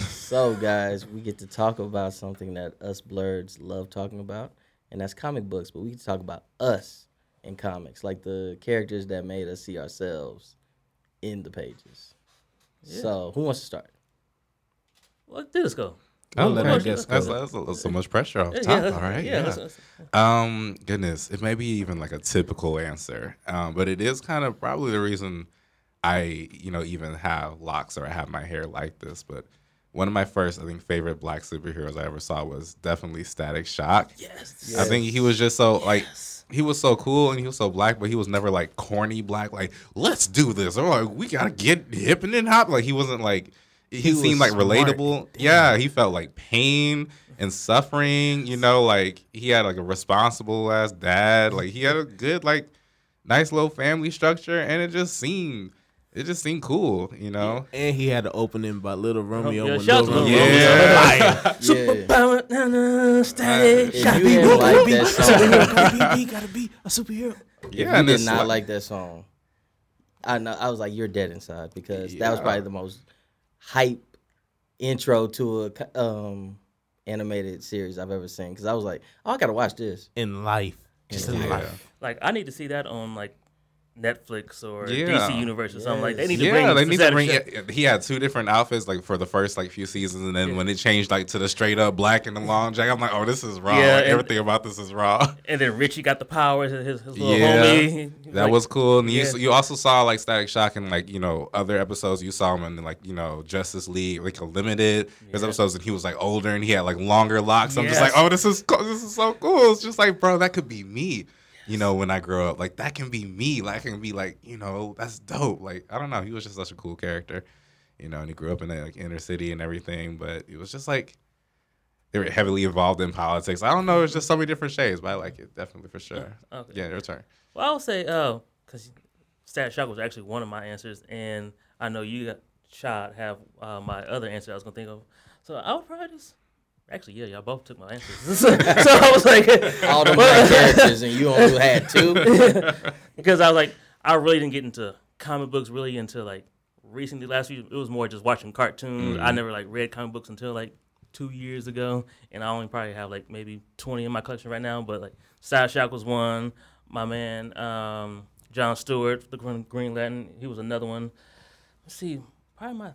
So, guys, we get to talk about something that us blurs love talking about, and that's comic books. But we get to talk about us in comics, like the characters that made us see ourselves in the pages. So, who wants to start? What did this go? I'll let our course, guests That's, go. that's, that's so much pressure off Yeah, top. yeah, All right. yeah, Yeah. that's- that's- Um, goodness, it may be even like a typical answer, um, but it is kind of probably the reason I, you know, even have locks or I have my hair like this. But one of my first, I think, favorite black superheroes I ever saw was definitely Static Shock. Yes. I think he was just so like he was so cool and he was so black, but he was never like corny black. Like let's do this or like we gotta get hip and then hop. Like he wasn't like he, He seemed like smart. relatable. Yeah, he felt like pain and suffering. You know, like he had like a responsible ass dad. Like he had a good like nice little family structure, and it just seemed it just seemed cool. You know. And he had an opening by Little Romeo. yeah, when shout out Little to Romeo Romeo. Yeah. fire. [LAUGHS] Yeah. Power, na, na, static, If shock. you didn't like that [LAUGHS] song, gotta be, gotta be a superhero. if Yeah, you and did not like- like that song, I know I was like, you're dead inside because that was probably the most hype intro to a um animated series I've ever seen. Because I was like, oh, I gotta watch this. In life. Just in Yeah. life. Like I need to see that on like Netflix or Yeah. DC Universe or something like. that. They need to yeah, bring. they need to bring. It. He had two different outfits, like for the first like few seasons, and then Yeah. when it changed like to the straight up black and the long jacket, I'm like, oh, this is raw. Yeah, Like, and- everything about this is raw. [LAUGHS] And then Richie got the powers. and His, his little Yeah, homie. That Like, was cool. And you, yeah. you also saw like Static Shock and like you know other episodes. You saw him in like you know Justice League, like a limited. There's episodes and he was like older and he had like longer locks. I'm just like, oh, this is co- this is so cool. It's just like, bro, that could be me. You know, when I grow up, like that can be me. Like I can be like, you know, that's dope. Like I don't know, he was just such a cool character, you know, and he grew up in the like inner city and everything. But it was just like they were heavily involved in politics. I don't know, it's just so many different shades, but I like it definitely for sure. [LAUGHS] Okay. Yeah, your turn. Well, I would say, oh, because Static Shock was actually one of my answers, and I know you got shot have uh, my other answer I was gonna think of. So I would probably just. Actually, yeah, y'all both took my answers. [LAUGHS] so, I was like, [LAUGHS] All the black [LAUGHS] characters, and you only had two. because I was like, I really didn't get into comic books really until like recently. Last week, it was more just watching cartoons. I never like read comic books until like two years ago, and I only probably have like maybe twenty in my collection right now. But like, Static Shock was one. My man, um, John Stewart, the Green, Green Lantern, he was another one. Let's see, probably my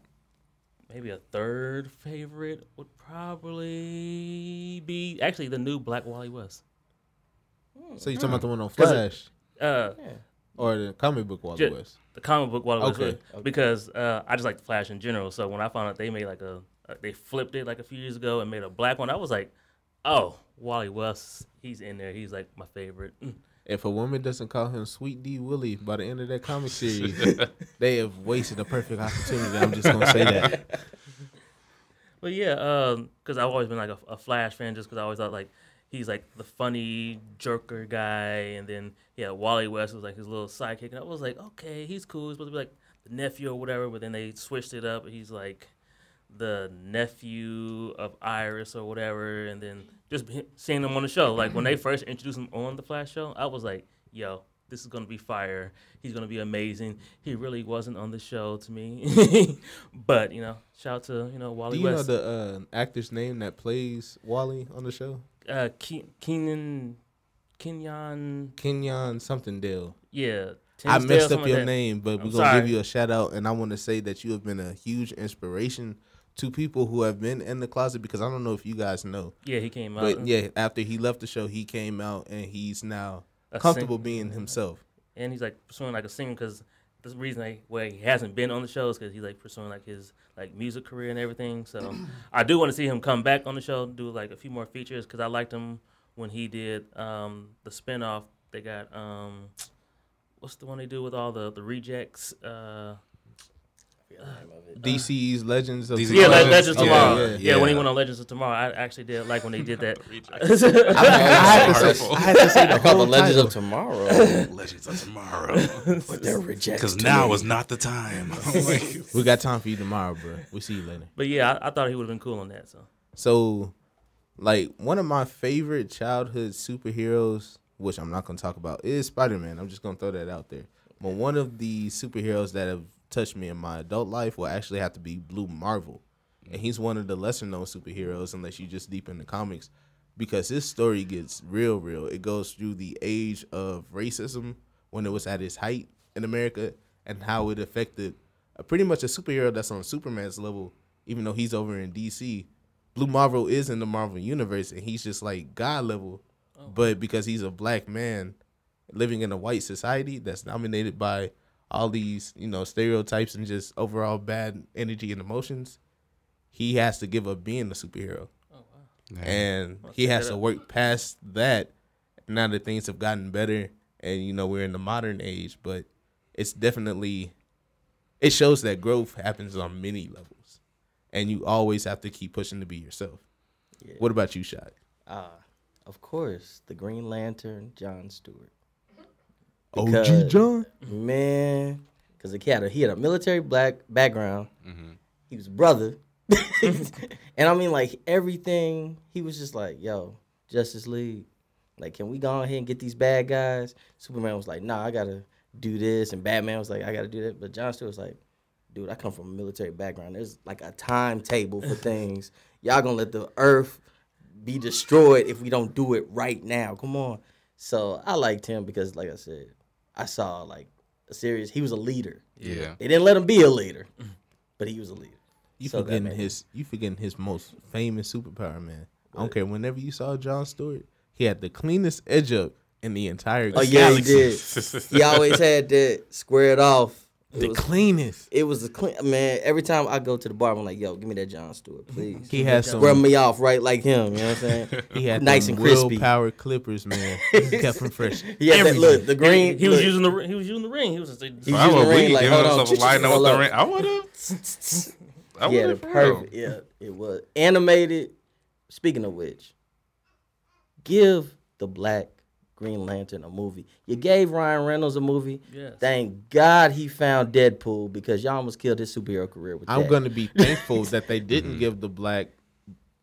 maybe a third favorite would probably be actually the new Black Wally West. So you talking about the one on Flash Uh, or the comic book Wally Ju- West? the comic book Wally West Okay, was- because uh, I just like the Flash in general. So when I found out they made like a, uh, they flipped it like a few years ago and made a black one, I was like, oh, Wally West, he's in there. He's like my favorite. If a woman doesn't call him Sweet D Willie by the end of that comic [LAUGHS] series, they have wasted a perfect opportunity. I'm just gonna say that. [LAUGHS] But yeah, um, because I've always been like a, a Flash fan, just because I always thought like he's like the funny jerker guy, and then yeah, Wally West was like his little sidekick, and I was like, okay, he's cool. He's supposed to be like the nephew or whatever, but then they switched it up. And he's like the nephew of Iris or whatever, and then just seeing him on the show, like when they first introduced him on the Flash show, I was like, yo. This is gonna be fire. He's gonna be amazing. He really wasn't on the show to me, [LAUGHS] but you know, shout out to you know Wally Do you know the uh, actor's name that plays Wally on the show? uh Ke- Keenan Kenyon Kenyon something Dale. yeah I messed up your name, but I'm we're gonna sorry. give you a shout out, and I want to say that you have been a huge inspiration to people who have been in the closet because I don't know if you guys know, yeah he came out. but yeah, after he left the show, he came out and he's now A comfortable sing- being himself. and he's like pursuing like a singer because the reason like where he hasn't been on the show is because he's like pursuing like his like music career and everything. So I do want to see him come back on the show do like a few more features because I liked him when he did um the spinoff. They got um what's the one they do with all the the rejects? Uh DC's uh, Legends of DC yeah, Tomorrow. Le- Legends of Tomorrow. yeah, Yeah, yeah. when he went on Legends of Tomorrow, I actually did like when they did [LAUGHS] that. I had, to say, I had to say [LAUGHS] the I call the whole [LAUGHS] Legends of Tomorrow. Legends of tomorrow. But they're rejected. Because now is not the time. Like, We got time for you tomorrow, bro. We see you later. But yeah, I, I thought he would have been cool on that. So So, like one of my favorite childhood superheroes, which I'm not gonna talk about, is Spider Man. I'm just gonna throw that out there. But one of the superheroes that have touched me in my adult life will actually have to be Blue Marvel, and he's one of the lesser known superheroes unless you just deep in the comics, because his story gets real, real. It goes through the age of racism when it was at its height in America, and how it affected uh, pretty much a superhero that's on Superman's level, even though he's over in DC. Blue Marvel is in the Marvel universe, and he's just like God level, but because he's a black man living in a white society that's dominated by all these you know stereotypes and just overall bad energy and emotions, he has to give up being a superhero, and he has to out. work past that. Now that things have gotten better, and you know we're in the modern age, but it's definitely it shows that growth happens on many levels, and you always have to keep pushing to be yourself. Yeah. What about you, Shot? Ah, of course, the Green Lantern, John Stewart. OG John. Man, because he had a he had a military black background. Mm-hmm. He was brother, [LAUGHS] and I mean like everything. He was just like, "Yo, Justice League, like, can we go ahead and get these bad guys?" Superman was like, "Nah, I gotta do this," and Batman was like, "I gotta do that." But John Stewart was like, "Dude, I come from a military background. There's like a timetable for [LAUGHS] things. Y'all gonna let the Earth be destroyed if we don't do it right now. Come on." So I liked him because, like I said, I saw like a series. He was a leader. yeah. They didn't let him be a leader, mm-hmm. but he was a leader. You So forgetting his you forgetting his most famous superpower, man. I don't care. Whenever you saw John Stewart, he had the cleanest edge up in the entire Oh yeah, he did. [LAUGHS] he always had that squared off It The was, cleanest. it was a clean man. Every time I go to the bar, I'm like, "Yo, give me that John Stewart, mm-hmm. please." He had some. Rub me off right like him. You know what I'm saying? [LAUGHS] He had nice and crispy. power clippers, man. [LAUGHS] He kept them fresh. [LAUGHS] He had that look, the green. He was using the ri- he was using the ring. He was He I using the ring be like, giving hold on, himself a line with the ring. I would have. I yeah, would the have. perfect. Yeah, it was animated. Speaking of which, give the Black Green Lantern a movie. You gave Ryan Reynolds a movie. Yes. Thank God he found Deadpool because y'all almost killed his superhero career with I'm that. gonna be [LAUGHS] thankful that they Mm-hmm. didn't give the black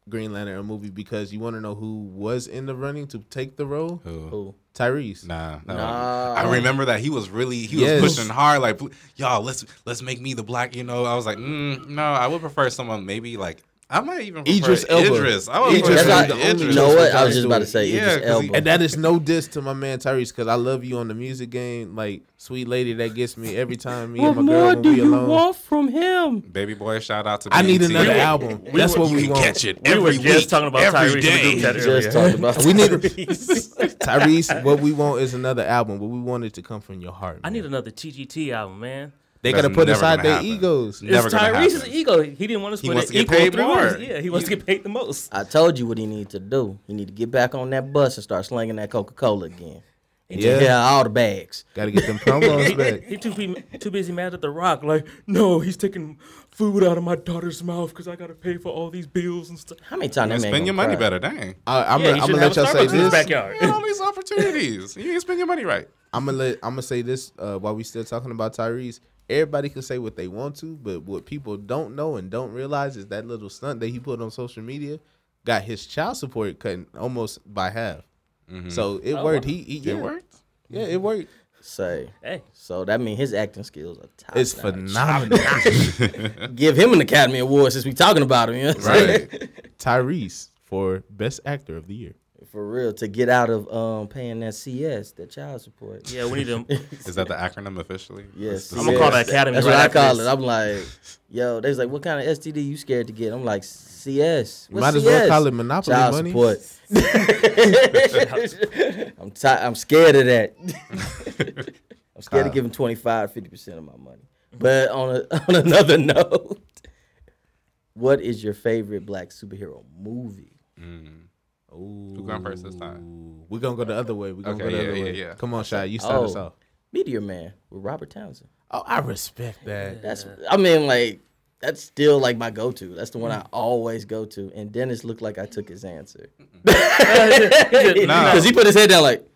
Green Lantern a movie because you want to know who was in the running to take the role? Who? Who? Tyrese. Nah, no. Nah. I remember that he was really he Yes. was pushing hard, like y'all let's let's make me the black. You know, I was like, mm, no, I would prefer someone maybe like I might even prefer Idris Elba. Idris. I would Idris prefer That's was why- the only Idris. you know what? I was just about to say Yeah, Idris 'cause he- Elba. And that is no diss to my man Tyrese because I love you on the music game. Like, sweet lady that gets me every time me and my girl when we alone. from him? Baby boy, shout out to. I need BET. another album. we That's were- what You we want. catch it we every were just talking about every Tyrese day. group Just earlier. talked about We need Tyrese. [LAUGHS] Tyrese. What we want is another album, but we want it to come from your heart. I need another TGT album, man. They gotta put never aside their happen. egos. Never it's gonna Tyrese's ego. He didn't want to He split wants it to get equal paid through more. his- Yeah, he wants to get paid the most. I told you what he need to do. He need to get back on that bus and start slinging that Coca Cola again. And Yeah. yeah, all the bags. Gotta get them [LAUGHS] promos back. He too be, too busy mad at the Rock. Like, no, he's taking food out of my daughter's mouth because I gotta pay for all these bills and stuff. How many times that man Spend your gonna money better, dang. I, I'm Yeah, gonna, I'm should gonna have let y'all say Starbucks in his this. backyard. You [LAUGHS] got all these opportunities. You ain't spend your money right. I'm gonna let I'm gonna say this uh, while we still talking about Tyrese. Everybody can say what they want to, but what people don't know and don't realize is that little stunt that he put on social media got his child support cut almost by half. Mm-hmm. So it Oh, worked. wow. He, he yeah, It worked. Yeah, it worked. Say. Hey, So that means his acting skills are top. It's notch. phenomenal. [LAUGHS] Give him an Academy Award since we talking about him. You know what I'm saying? Right. Tyrese for best actor of the year. For real, to get out of um paying that CS, that child support. yeah, we need him. [LAUGHS] Is that the acronym officially? Yes, I'm gonna call CS. the Academy That's right what I call this. it. I'm like, yo, they was like, what kind of STD you scared to get? I'm like, CS. You What's might as well call it Monopoly Child money. support. [LAUGHS] I'm ti I'm scared of that. [LAUGHS] I'm scared of giving 25, 50 percent of my money. But on a, on another note, what is your favorite black superhero movie? Ooh. Who going first this time? We're gonna go the other way. We're gonna Okay, go the yeah, other yeah, way. yeah. Come on, Shy. You start us Oh. off. Meteor Man with Robert Townsend. Oh, I respect that. That's I mean like that's still like my go-to. That's the one I always go to. And Dennis looked like I took his answer because [LAUGHS] [LAUGHS] he put his head down like,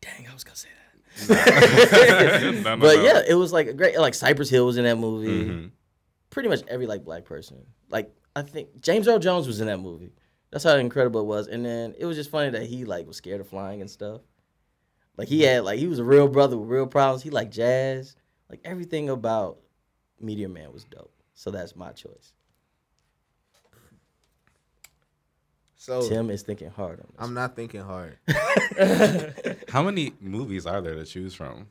dang, I was gonna say that. [LAUGHS] No, no, But no. yeah, it was like a great like Cypress Hill was in that movie. Mhm. Pretty much every like black person. Like I think James Earl Jones was in that movie. That's how incredible it was. And then it was just funny that he like was scared of flying and stuff. Like he had like he was a real brother with real problems. He liked jazz. Like everything about Meteor Man was dope. So that's my choice. So Tim is thinking hard on this. I'm not thinking hard. [LAUGHS] [LAUGHS] How many movies are there to choose from?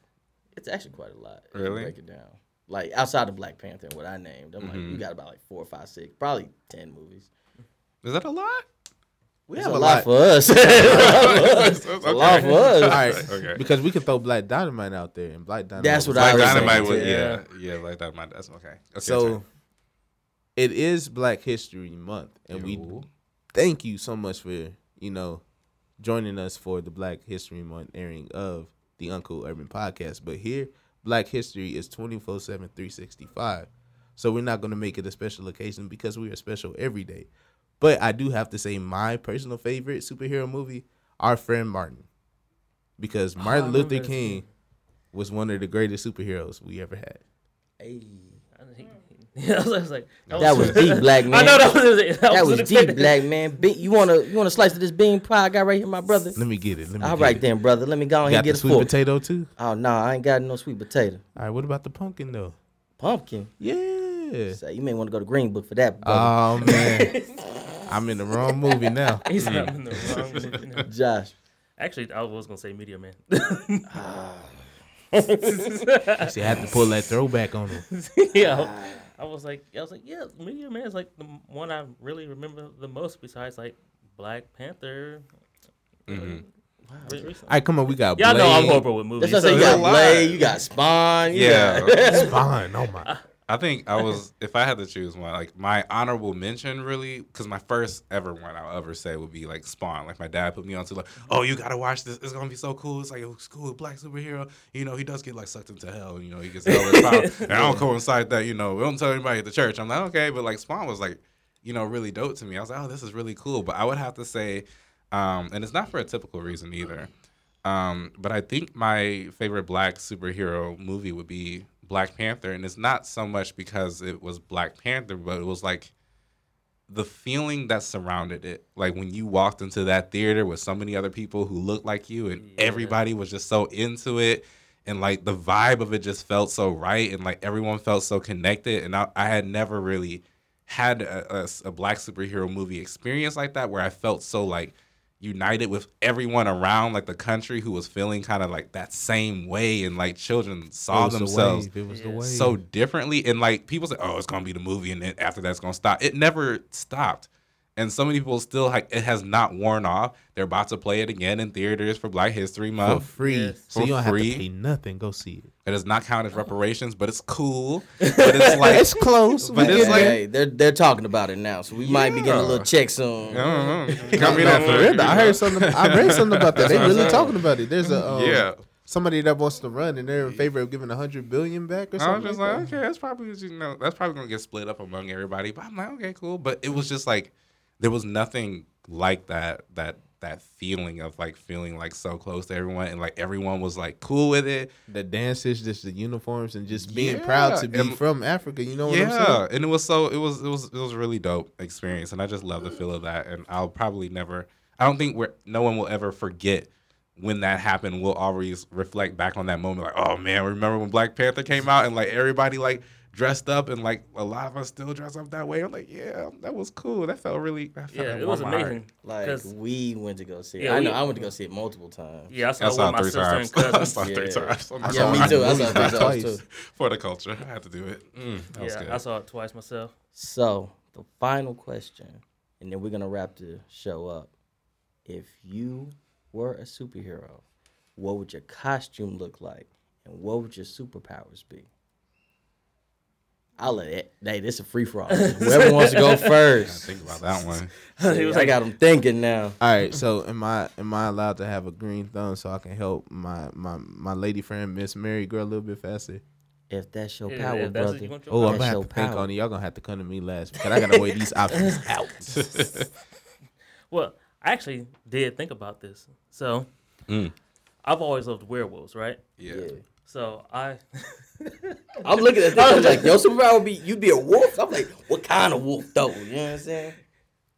It's actually quite a lot. Really? break it down. Like outside of Black Panther what I named, I'm like, Mm-hmm. you got about like four, five, six, probably ten movies. Is that a lot? We have a a lot lot. for us. It's a lot for us. All right, Okay. because we could throw Black Dynamite out there, and Black Dynamite. That's was what I Black was Dynamite saying, would, too. yeah, yeah, Black Dynamite. That's okay. okay So it is Black History Month, and we thank you so much for you know joining us for the Black History Month airing of the Uncool Urban Podcast. But here, Black History is 24 7, 365. So we're not going to make it a special occasion because we are special every day. But I do have to say, my personal favorite superhero movie, Our Friend Martin. Because Martin remember Luther King was one of the greatest superheroes we ever had. Hey. I [LAUGHS] was, like, That was [LAUGHS] deep, black man. I know that was that, That was was deep, black man. Be- you wanna you wanna slice of this bean pie I got right here, my brother? Let me get it. Let me All get right it. then, brother. Let me go You ahead and get the a sweet fork. potato too? Oh no, I ain't got no sweet potato. All right, what about the pumpkin though? Pumpkin. Yeah. So you may want to go to Green Book for that, brother. Oh man, [LAUGHS] I'm in the wrong movie now. [LAUGHS] He's not in the [LAUGHS] wrong movie now. Josh. Actually, I was gonna say Meteor Man. [LAUGHS] Ah. See, I had to pull that throwback on him. yeah, ah. I was like, I was like, yeah, Meteor Man is like the one I really remember the most. Besides like Black Panther, mm-hmm. Re- recently. All right, come on, we got. Y'all know I'm Blade. horrible with movies. That's I so- You there's got a. Blade, you got Spawn. you Yeah. got- Fine. Oh my. I think I was if I had to choose one, like my honorable mention really, because my first ever one I'll ever say would be like Spawn. Like my dad put me onto like, oh, you gotta watch this. It's gonna be so cool. It's like a cool black superhero. You know, he does get like sucked into hell. You know, he gets hell power. [LAUGHS] and I don't coincide that. You know, we don't tell anybody at the church. I'm like, okay, but like Spawn was like, you know, really dope to me. I was like, oh, this is really cool. But I would have to say, um, and it's not for a typical reason either. Um, but I think my favorite black superhero movie would be Black Panther, and it's not so much because it was Black Panther, but it was like the feeling that surrounded it. Like when you walked into that theater with so many other people who looked like you, and everybody was just so into it, and like the vibe of it just felt so right, and like everyone felt so connected. And I, I had never really had a, a, a black superhero movie experience like that where I felt so like united with everyone around like the country who was feeling kind of like that same way and like children saw themselves wave. It was the so differently and like people said oh it's gonna be the movie and then after that's gonna stop it never stopped and so many people still like it has not worn off they're about to play it again in theaters for black history Month for month free, Yes. so you don't free. have to pay nothing. Go see it. it does not count as reparations but it's cool [LAUGHS] but it's like it's close, but it's get like- hey, they're they're talking about it now, so we might be getting a little check soon. I don't. No, Got [LAUGHS] me no, that for real. I heard something. I read something about that. [LAUGHS] They That's really talking about it. There's a um, Yeah. somebody that wants to run, and they're in favor of giving a hundred billion back or I was something. just like like, that. okay, that's probably you know that's probably gonna get split up among everybody. But I'm like, okay, cool. But it was just like there was nothing like that that that feeling of like feeling like so close to everyone and like everyone was like cool with it. the dances, just the uniforms, and just being proud to be and- from Africa. You know what I'm yeah, saying? and it was so it was it was it was a really dope experience, and I just love the feel of that. And I'll probably never. I don't think we're no one will ever forget when that happened. We'll always reflect back on that moment, like, oh man, remember when Black Panther came out and like everybody like dressed up and like a lot of us still dress up that way. I'm like, yeah, that was cool. That felt really. That felt Yeah, like it was warmed my heart. amazing. Like 'Cause- we went to go see it. Yeah, I know we- I went to go see it multiple times. yeah, I saw, I it saw with it my three sister and times. [LAUGHS] I saw it three times. I'm Yeah, sorry. me too. I saw it three Twice. times too. [LAUGHS] For the culture, I had to do it. Mm, that was yeah, good. I saw it twice myself. So the final question, and then we're gonna wrap the show up. If you were a superhero, what would your costume look like, and what would your superpowers be? I'll let it. Hey, this is a free for all. [LAUGHS] Whoever wants to go [LAUGHS] first. Think about that one. he was I like, got them thinking now. All right, so am I am I allowed to have a green thumb so I can help my my my lady friend Miss Mary grow a little bit faster? If that's your Yeah, power, if that's what brother. you want your Oh, I'm That's gonna have your to think power. on it. Y'all gonna have to come to me last because I gotta weigh these [LAUGHS] options out. well, I actually did think about this. So, Mm. I've always loved werewolves, right? Yeah. Yeah. So I, [LAUGHS] I'm looking at [LAUGHS] this. I'm like, your [LAUGHS] superpower would be you'd be a wolf. I'm like, what kind of wolf though? You know what I'm saying?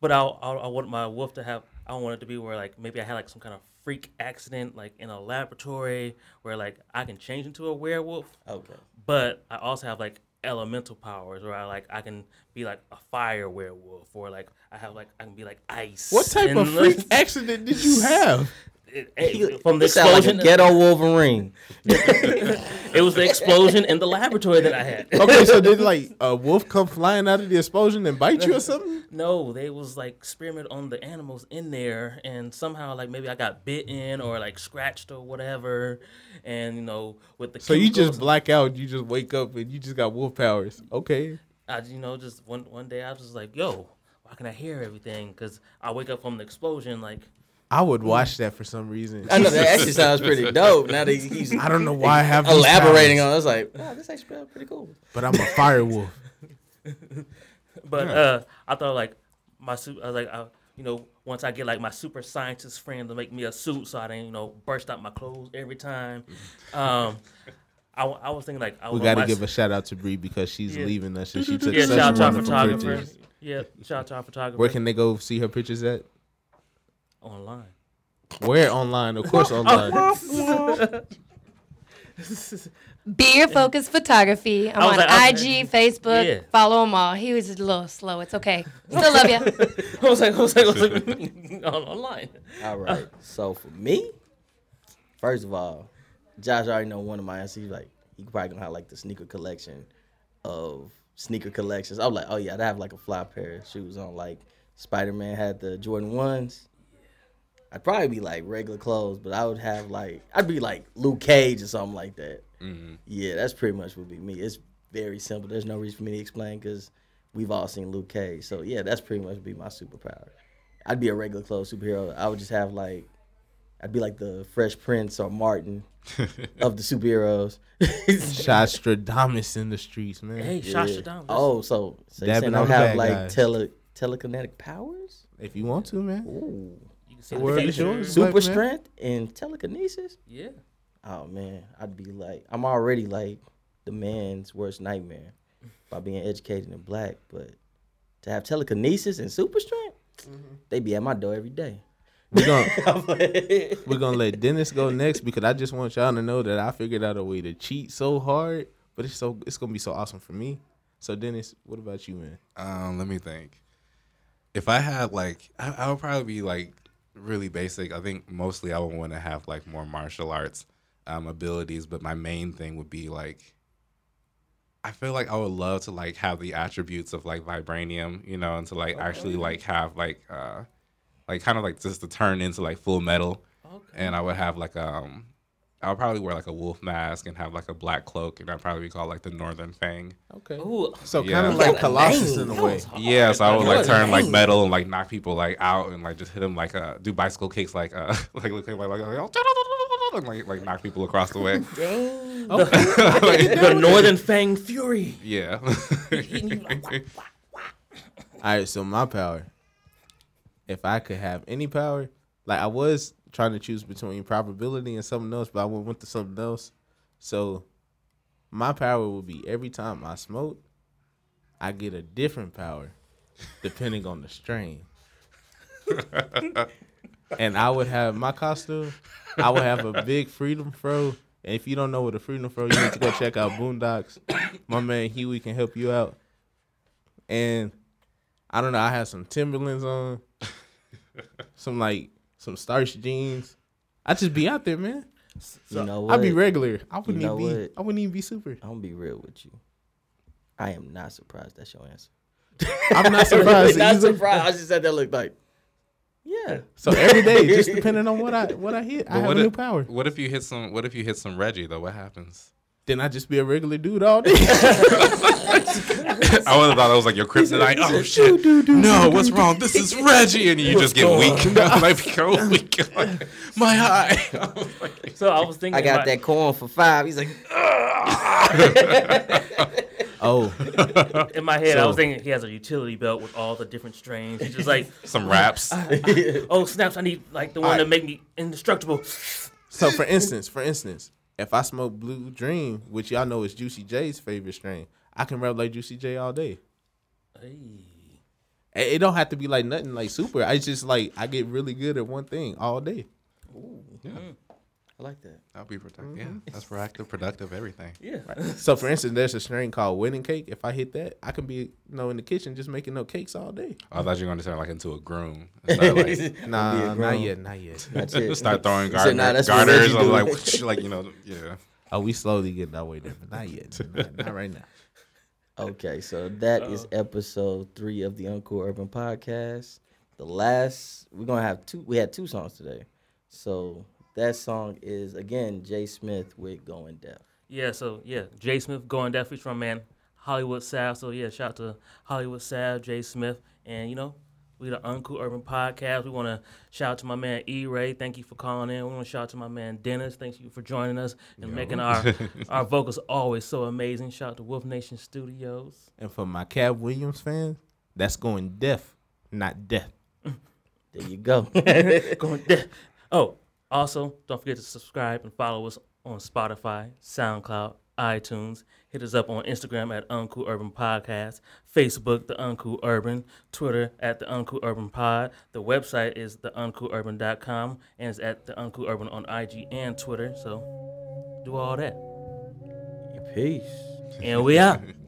but I, I, I want my wolf to have. I want it to be where like maybe I had like some kind of freak accident, like in a laboratory, where like I can change into a werewolf. Okay. but I also have like elemental powers where I like I can be like a fire werewolf or like I have like I can be like ice. What type and, of freak accident did you have? It- it- from the You sound like a explosion? ghetto Wolverine. [LAUGHS] it was the explosion in the laboratory that I had. [LAUGHS] Okay, so did like a wolf come flying out of the explosion and bite you or something? No, they was like experiment on the animals in there, and somehow like maybe I got bitten or like scratched or whatever, and you know with the So you just black out, you just wake up and you just got wolf powers. Okay. I you know just one one day I was just like yo. Why can I hear everything? Because I wake up from the explosion, like I would watch that for some reason. I know that [LAUGHS] actually sounds pretty dope. Now that he's I don't know why I have these elaborating on, it, I was like, wow, this actually sounds pretty cool. but I'm a fire wolf. [LAUGHS] But uh, I thought like my suit. I was like, I, you know, once I get like my super scientist friend to make me a suit, so I didn't, you know, burst out my clothes every time. [LAUGHS] Um, I, w- I was thinking like, I We got to my give a shout out to Bree because she's Yeah. leaving us and she took yeah, such shout out to our wonderful photographer. pictures. Yeah, shout out to our photographer. Where can they go see her pictures at? Online? Where online? Of course [LAUGHS] online. [LAUGHS] Bree Focus Photography. I'm on like, I was- IG, Facebook. Yeah. Follow them all. He was a little slow. It's okay. Still love you. [LAUGHS] I was like, I was like, I was like online. All right. so for me, first of all, Josh already know one of my answers. He's like, he probably gonna have like the sneaker collection of sneaker collections. I'm like, oh yeah, I'd have like a fly pair of shoes on. Like Spider Man had the Jordan ones. I'd probably be like regular clothes, but I would have like I'd be like Luke Cage or something like that. Mm-hmm. Yeah, that's pretty much would be me. It's very simple. There's no reason for me to explain because we've all seen Luke Cage. So yeah, that's pretty much be my superpower. I'd be a regular clothes superhero. I would just have like I'd be like the Fresh Prince or Martin [LAUGHS] of the superheroes. [LAUGHS] Shostradamus in the streets, man. Hey, Yeah. Shasha. Oh, so, so you Dabbing saying I have like guys. tele telekinetic powers? If you want to, man. Ooh. You The the is future. yours. Super strength and telekinesis? Yeah. Oh man, I'd be like, I'm already like the man's worst nightmare by being educated and black, but to have telekinesis and super strength, they'd be at my door every day. We're gonna [LAUGHS] we're gonna let Dennis go next because I just want y'all to know that I figured out a way to cheat so hard, but it's so it's gonna be so awesome for me. So Dennis, what about you, man? Um, let me think. If I had like, I, I would probably be like really basic. I think mostly I would want to have like more martial arts um, abilities, but my main thing would be like, I feel like I would love to like have the attributes of like vibranium, you know, and to like actually like have like, uh, like kind of like just to turn into like full metal. And I would have like um, I would probably wear like a wolf mask and have like a black cloak, and I'd probably be called like the Northern Fang. Okay. Ooh. So Yeah. kind of like Colossus in a way. was. Yeah, so I would like What? turn like metal and like knock people like out and like just hit them like uh do bicycle kicks like uh [LAUGHS] like like like like, like, like, like knock people across the way. [LAUGHS] [LAUGHS] the Northern Fang Fury. Yeah. All right, so my power. If I could have any power, like I was trying to choose between probability and something else, but I went to something else. So my power would be every time I smoke, I get a different power depending on the strain. [LAUGHS] and I would have my costume, I would have a big freedom fro. And if you don't know what a freedom fro, you need to go check out Boondocks. My man Huey can help you out. And I don't know. I had some Timberlands on, some like some starch jeans. I just be out there, man. you know what? I'd be regular. I wouldn't know even be. what? I wouldn't even be super. I'm gonna be real with you. I am not surprised that's your answer. [LAUGHS] I'm not surprised. [LAUGHS] not either. surprised. I just said that looked like, yeah. So every day, just [LAUGHS] depending on what I what I hit, I have what a new if, power. What if you hit some? What if you hit some Reggie though? What happens? Then I just be a regular dude all day. [LAUGHS] I would have thought it was like your kryptonite. Oh shit! No, what's wrong? This is Reggie, and you just get weak. [LAUGHS] like oh become weak. My eye. [LAUGHS] So I was thinking. I got about- that corn for five. He's like, oh, In my head, I was thinking he has a utility belt with all the different strains. He's just like, some raps. oh snaps! I need like the one Alright. to make me indestructible. so for instance, for instance, if I smoke Blue Dream, which y'all know is Juicy J's favorite strain, I can rap like Juicy J all day. It it don't have to be like nothing like super. I just like I get really good at one thing all day. Mm. I like that. That'll be productive. Mm-hmm. Yeah, that's proactive, [LAUGHS] productive, everything. Yeah. [LAUGHS] So for instance, there's a strain called wedding cake. If I hit that, I can be you know in the kitchen just making no cakes all day. Oh, I thought you were going to turn like into a groom. Like, [LAUGHS] Nah, Be a not yet, not yet. That's it. start throwing He said, "Nah, that's garters. Reggie I'm like, whoosh, like you know, yeah. Oh, we slowly getting our way there, but not yet. not, not right now. Okay, so that is episode three of the Uncool Urban Podcast. The last we're gonna have two. We had two songs today, so that song is again Jay Smith with "Going Deaf." Yeah, so yeah, Jay Smith going deaf featuring my man Hollywood Sav. So yeah, shout out to Hollywood Sav, Jay Smith, and you know we the Uncool Urban Podcast. We want to shout out to my man E Ray. Thank you for calling in. We want to shout out to my man Dennis. Thank you for joining us and making our [LAUGHS] our vocals always so amazing. Shout out to Wolf Nation Studios. And for my Cab Williams fans, that's going deaf, not death. [LAUGHS] There you go. [LAUGHS] going deaf. Oh, also don't forget to subscribe and follow us on Spotify, SoundCloud, iTunes. Hit us up on Instagram at Uncool Urban Podcast, Facebook, The Uncool Urban, Twitter at The Uncool Urban Pod. The website is theuncoolurban.com and it's at The Uncool Urban on IG and Twitter. So do all that. Peace. And we out. [LAUGHS]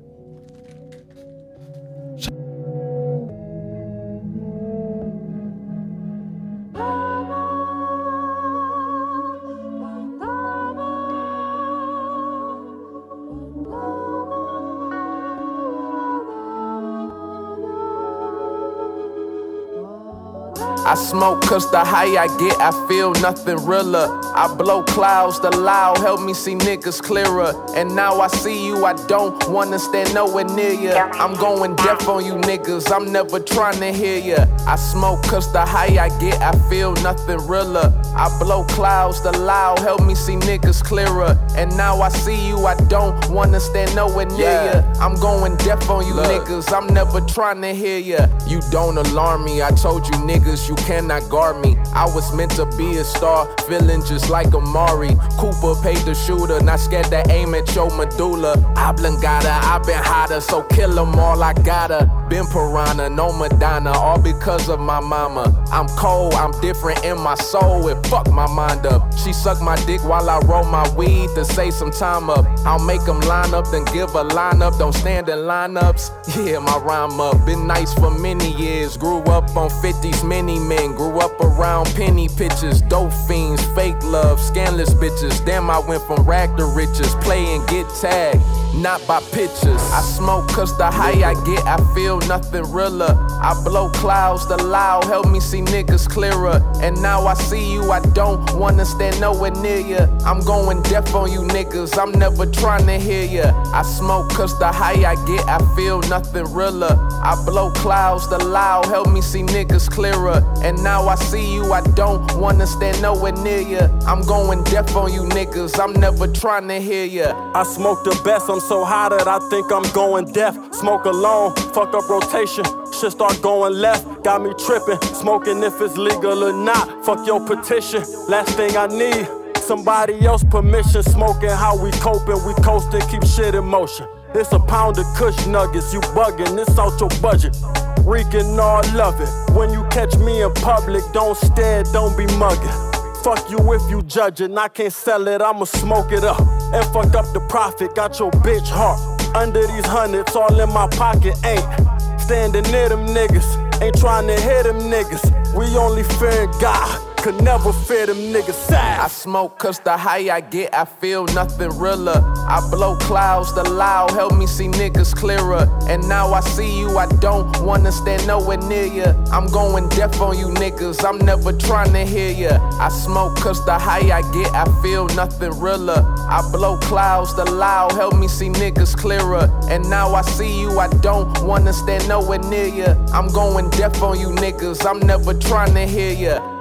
smoke cause the high I get, I feel nothing realer. I blow clouds, the loud help me see niggas clearer. And now I see you, I don't wanna stand nowhere near ya. I'm going deaf on you niggas, I'm never trying to hear ya. I smoke cause the high I get, I feel nothing realer. I blow clouds, the loud help me see niggas clearer. And now I see you, I don't wanna stand nowhere near ya. I'm going deaf on you niggas, I'm never trying to hear ya. You don't alarm me, I told you niggas you cannot guard me. I was meant to be a star, feeling just like Amari. Cooper paid the shooter, not scared to aim at your medulla. I been gotta, I been hotter, so kill 'em all I gotta. Been piranha, no Madonna, all because of my mama. I'm cold, I'm different in my soul, it fucked my mind up. She sucked my dick while I roll my weed to save some time up. I'll make 'em line up, then give a line up, don't stand in lineups. [LAUGHS] Yeah, my rhyme up, been nice for many years. Grew up on 50s, many men, grew up around penny pitches, dope fiends, fake love, scandalous bitches. Damn, I went from rag to riches, play and get tagged, not by pictures. I smoke cause the high I get, I feel nothing realer. I blow clouds, the loud help me see niggas clearer. And now I see you, I don't wanna stand nowhere near ya. I'm going deaf on you niggas, I'm never trying to hear ya. I smoke cause the high I get, I feel nothing realer. I blow clouds, the loud help me see niggas clearer. And now I see you, I don't wanna stand nowhere near ya. I'm going deaf on you niggas, I'm never trying to hear ya. I smoke the best, I'm so high that I think I'm going deaf. Smoke alone, fuck up rotation. Shit start going left, got me tripping. Smoking if it's legal or not. Fuck your petition. Last thing I need, somebody else permission. Smoking how we coping, we coasting, keep shit in motion. It's a pound of kush nuggets, you bugging, it's out your budget. Reeking all love it. When you catch me in public, don't stare, don't be mugging. Fuck you if you judging, I can't sell it, I'ma smoke it up. And fuck up the profit, got your bitch heart. Under these hundreds, all in my pocket, ain't standing near them niggas. Ain't trying to hit them niggas. We only fearing God, could never fear them niggas. I Sad. smoke cause the high I get, I feel nothing realer. I blow clouds, the loud help me see niggas clearer. And now I see you, I don't wanna stand nowhere near ya. I'm going deaf on you niggas, I'm never trying to hear ya. I smoke cause the high I get, I feel nothing realer. I blow clouds, the loud help me see niggas clearer. And now I see you, I don't wanna stand nowhere near ya. I'm going deaf on you niggas, I'm never trying to hear ya.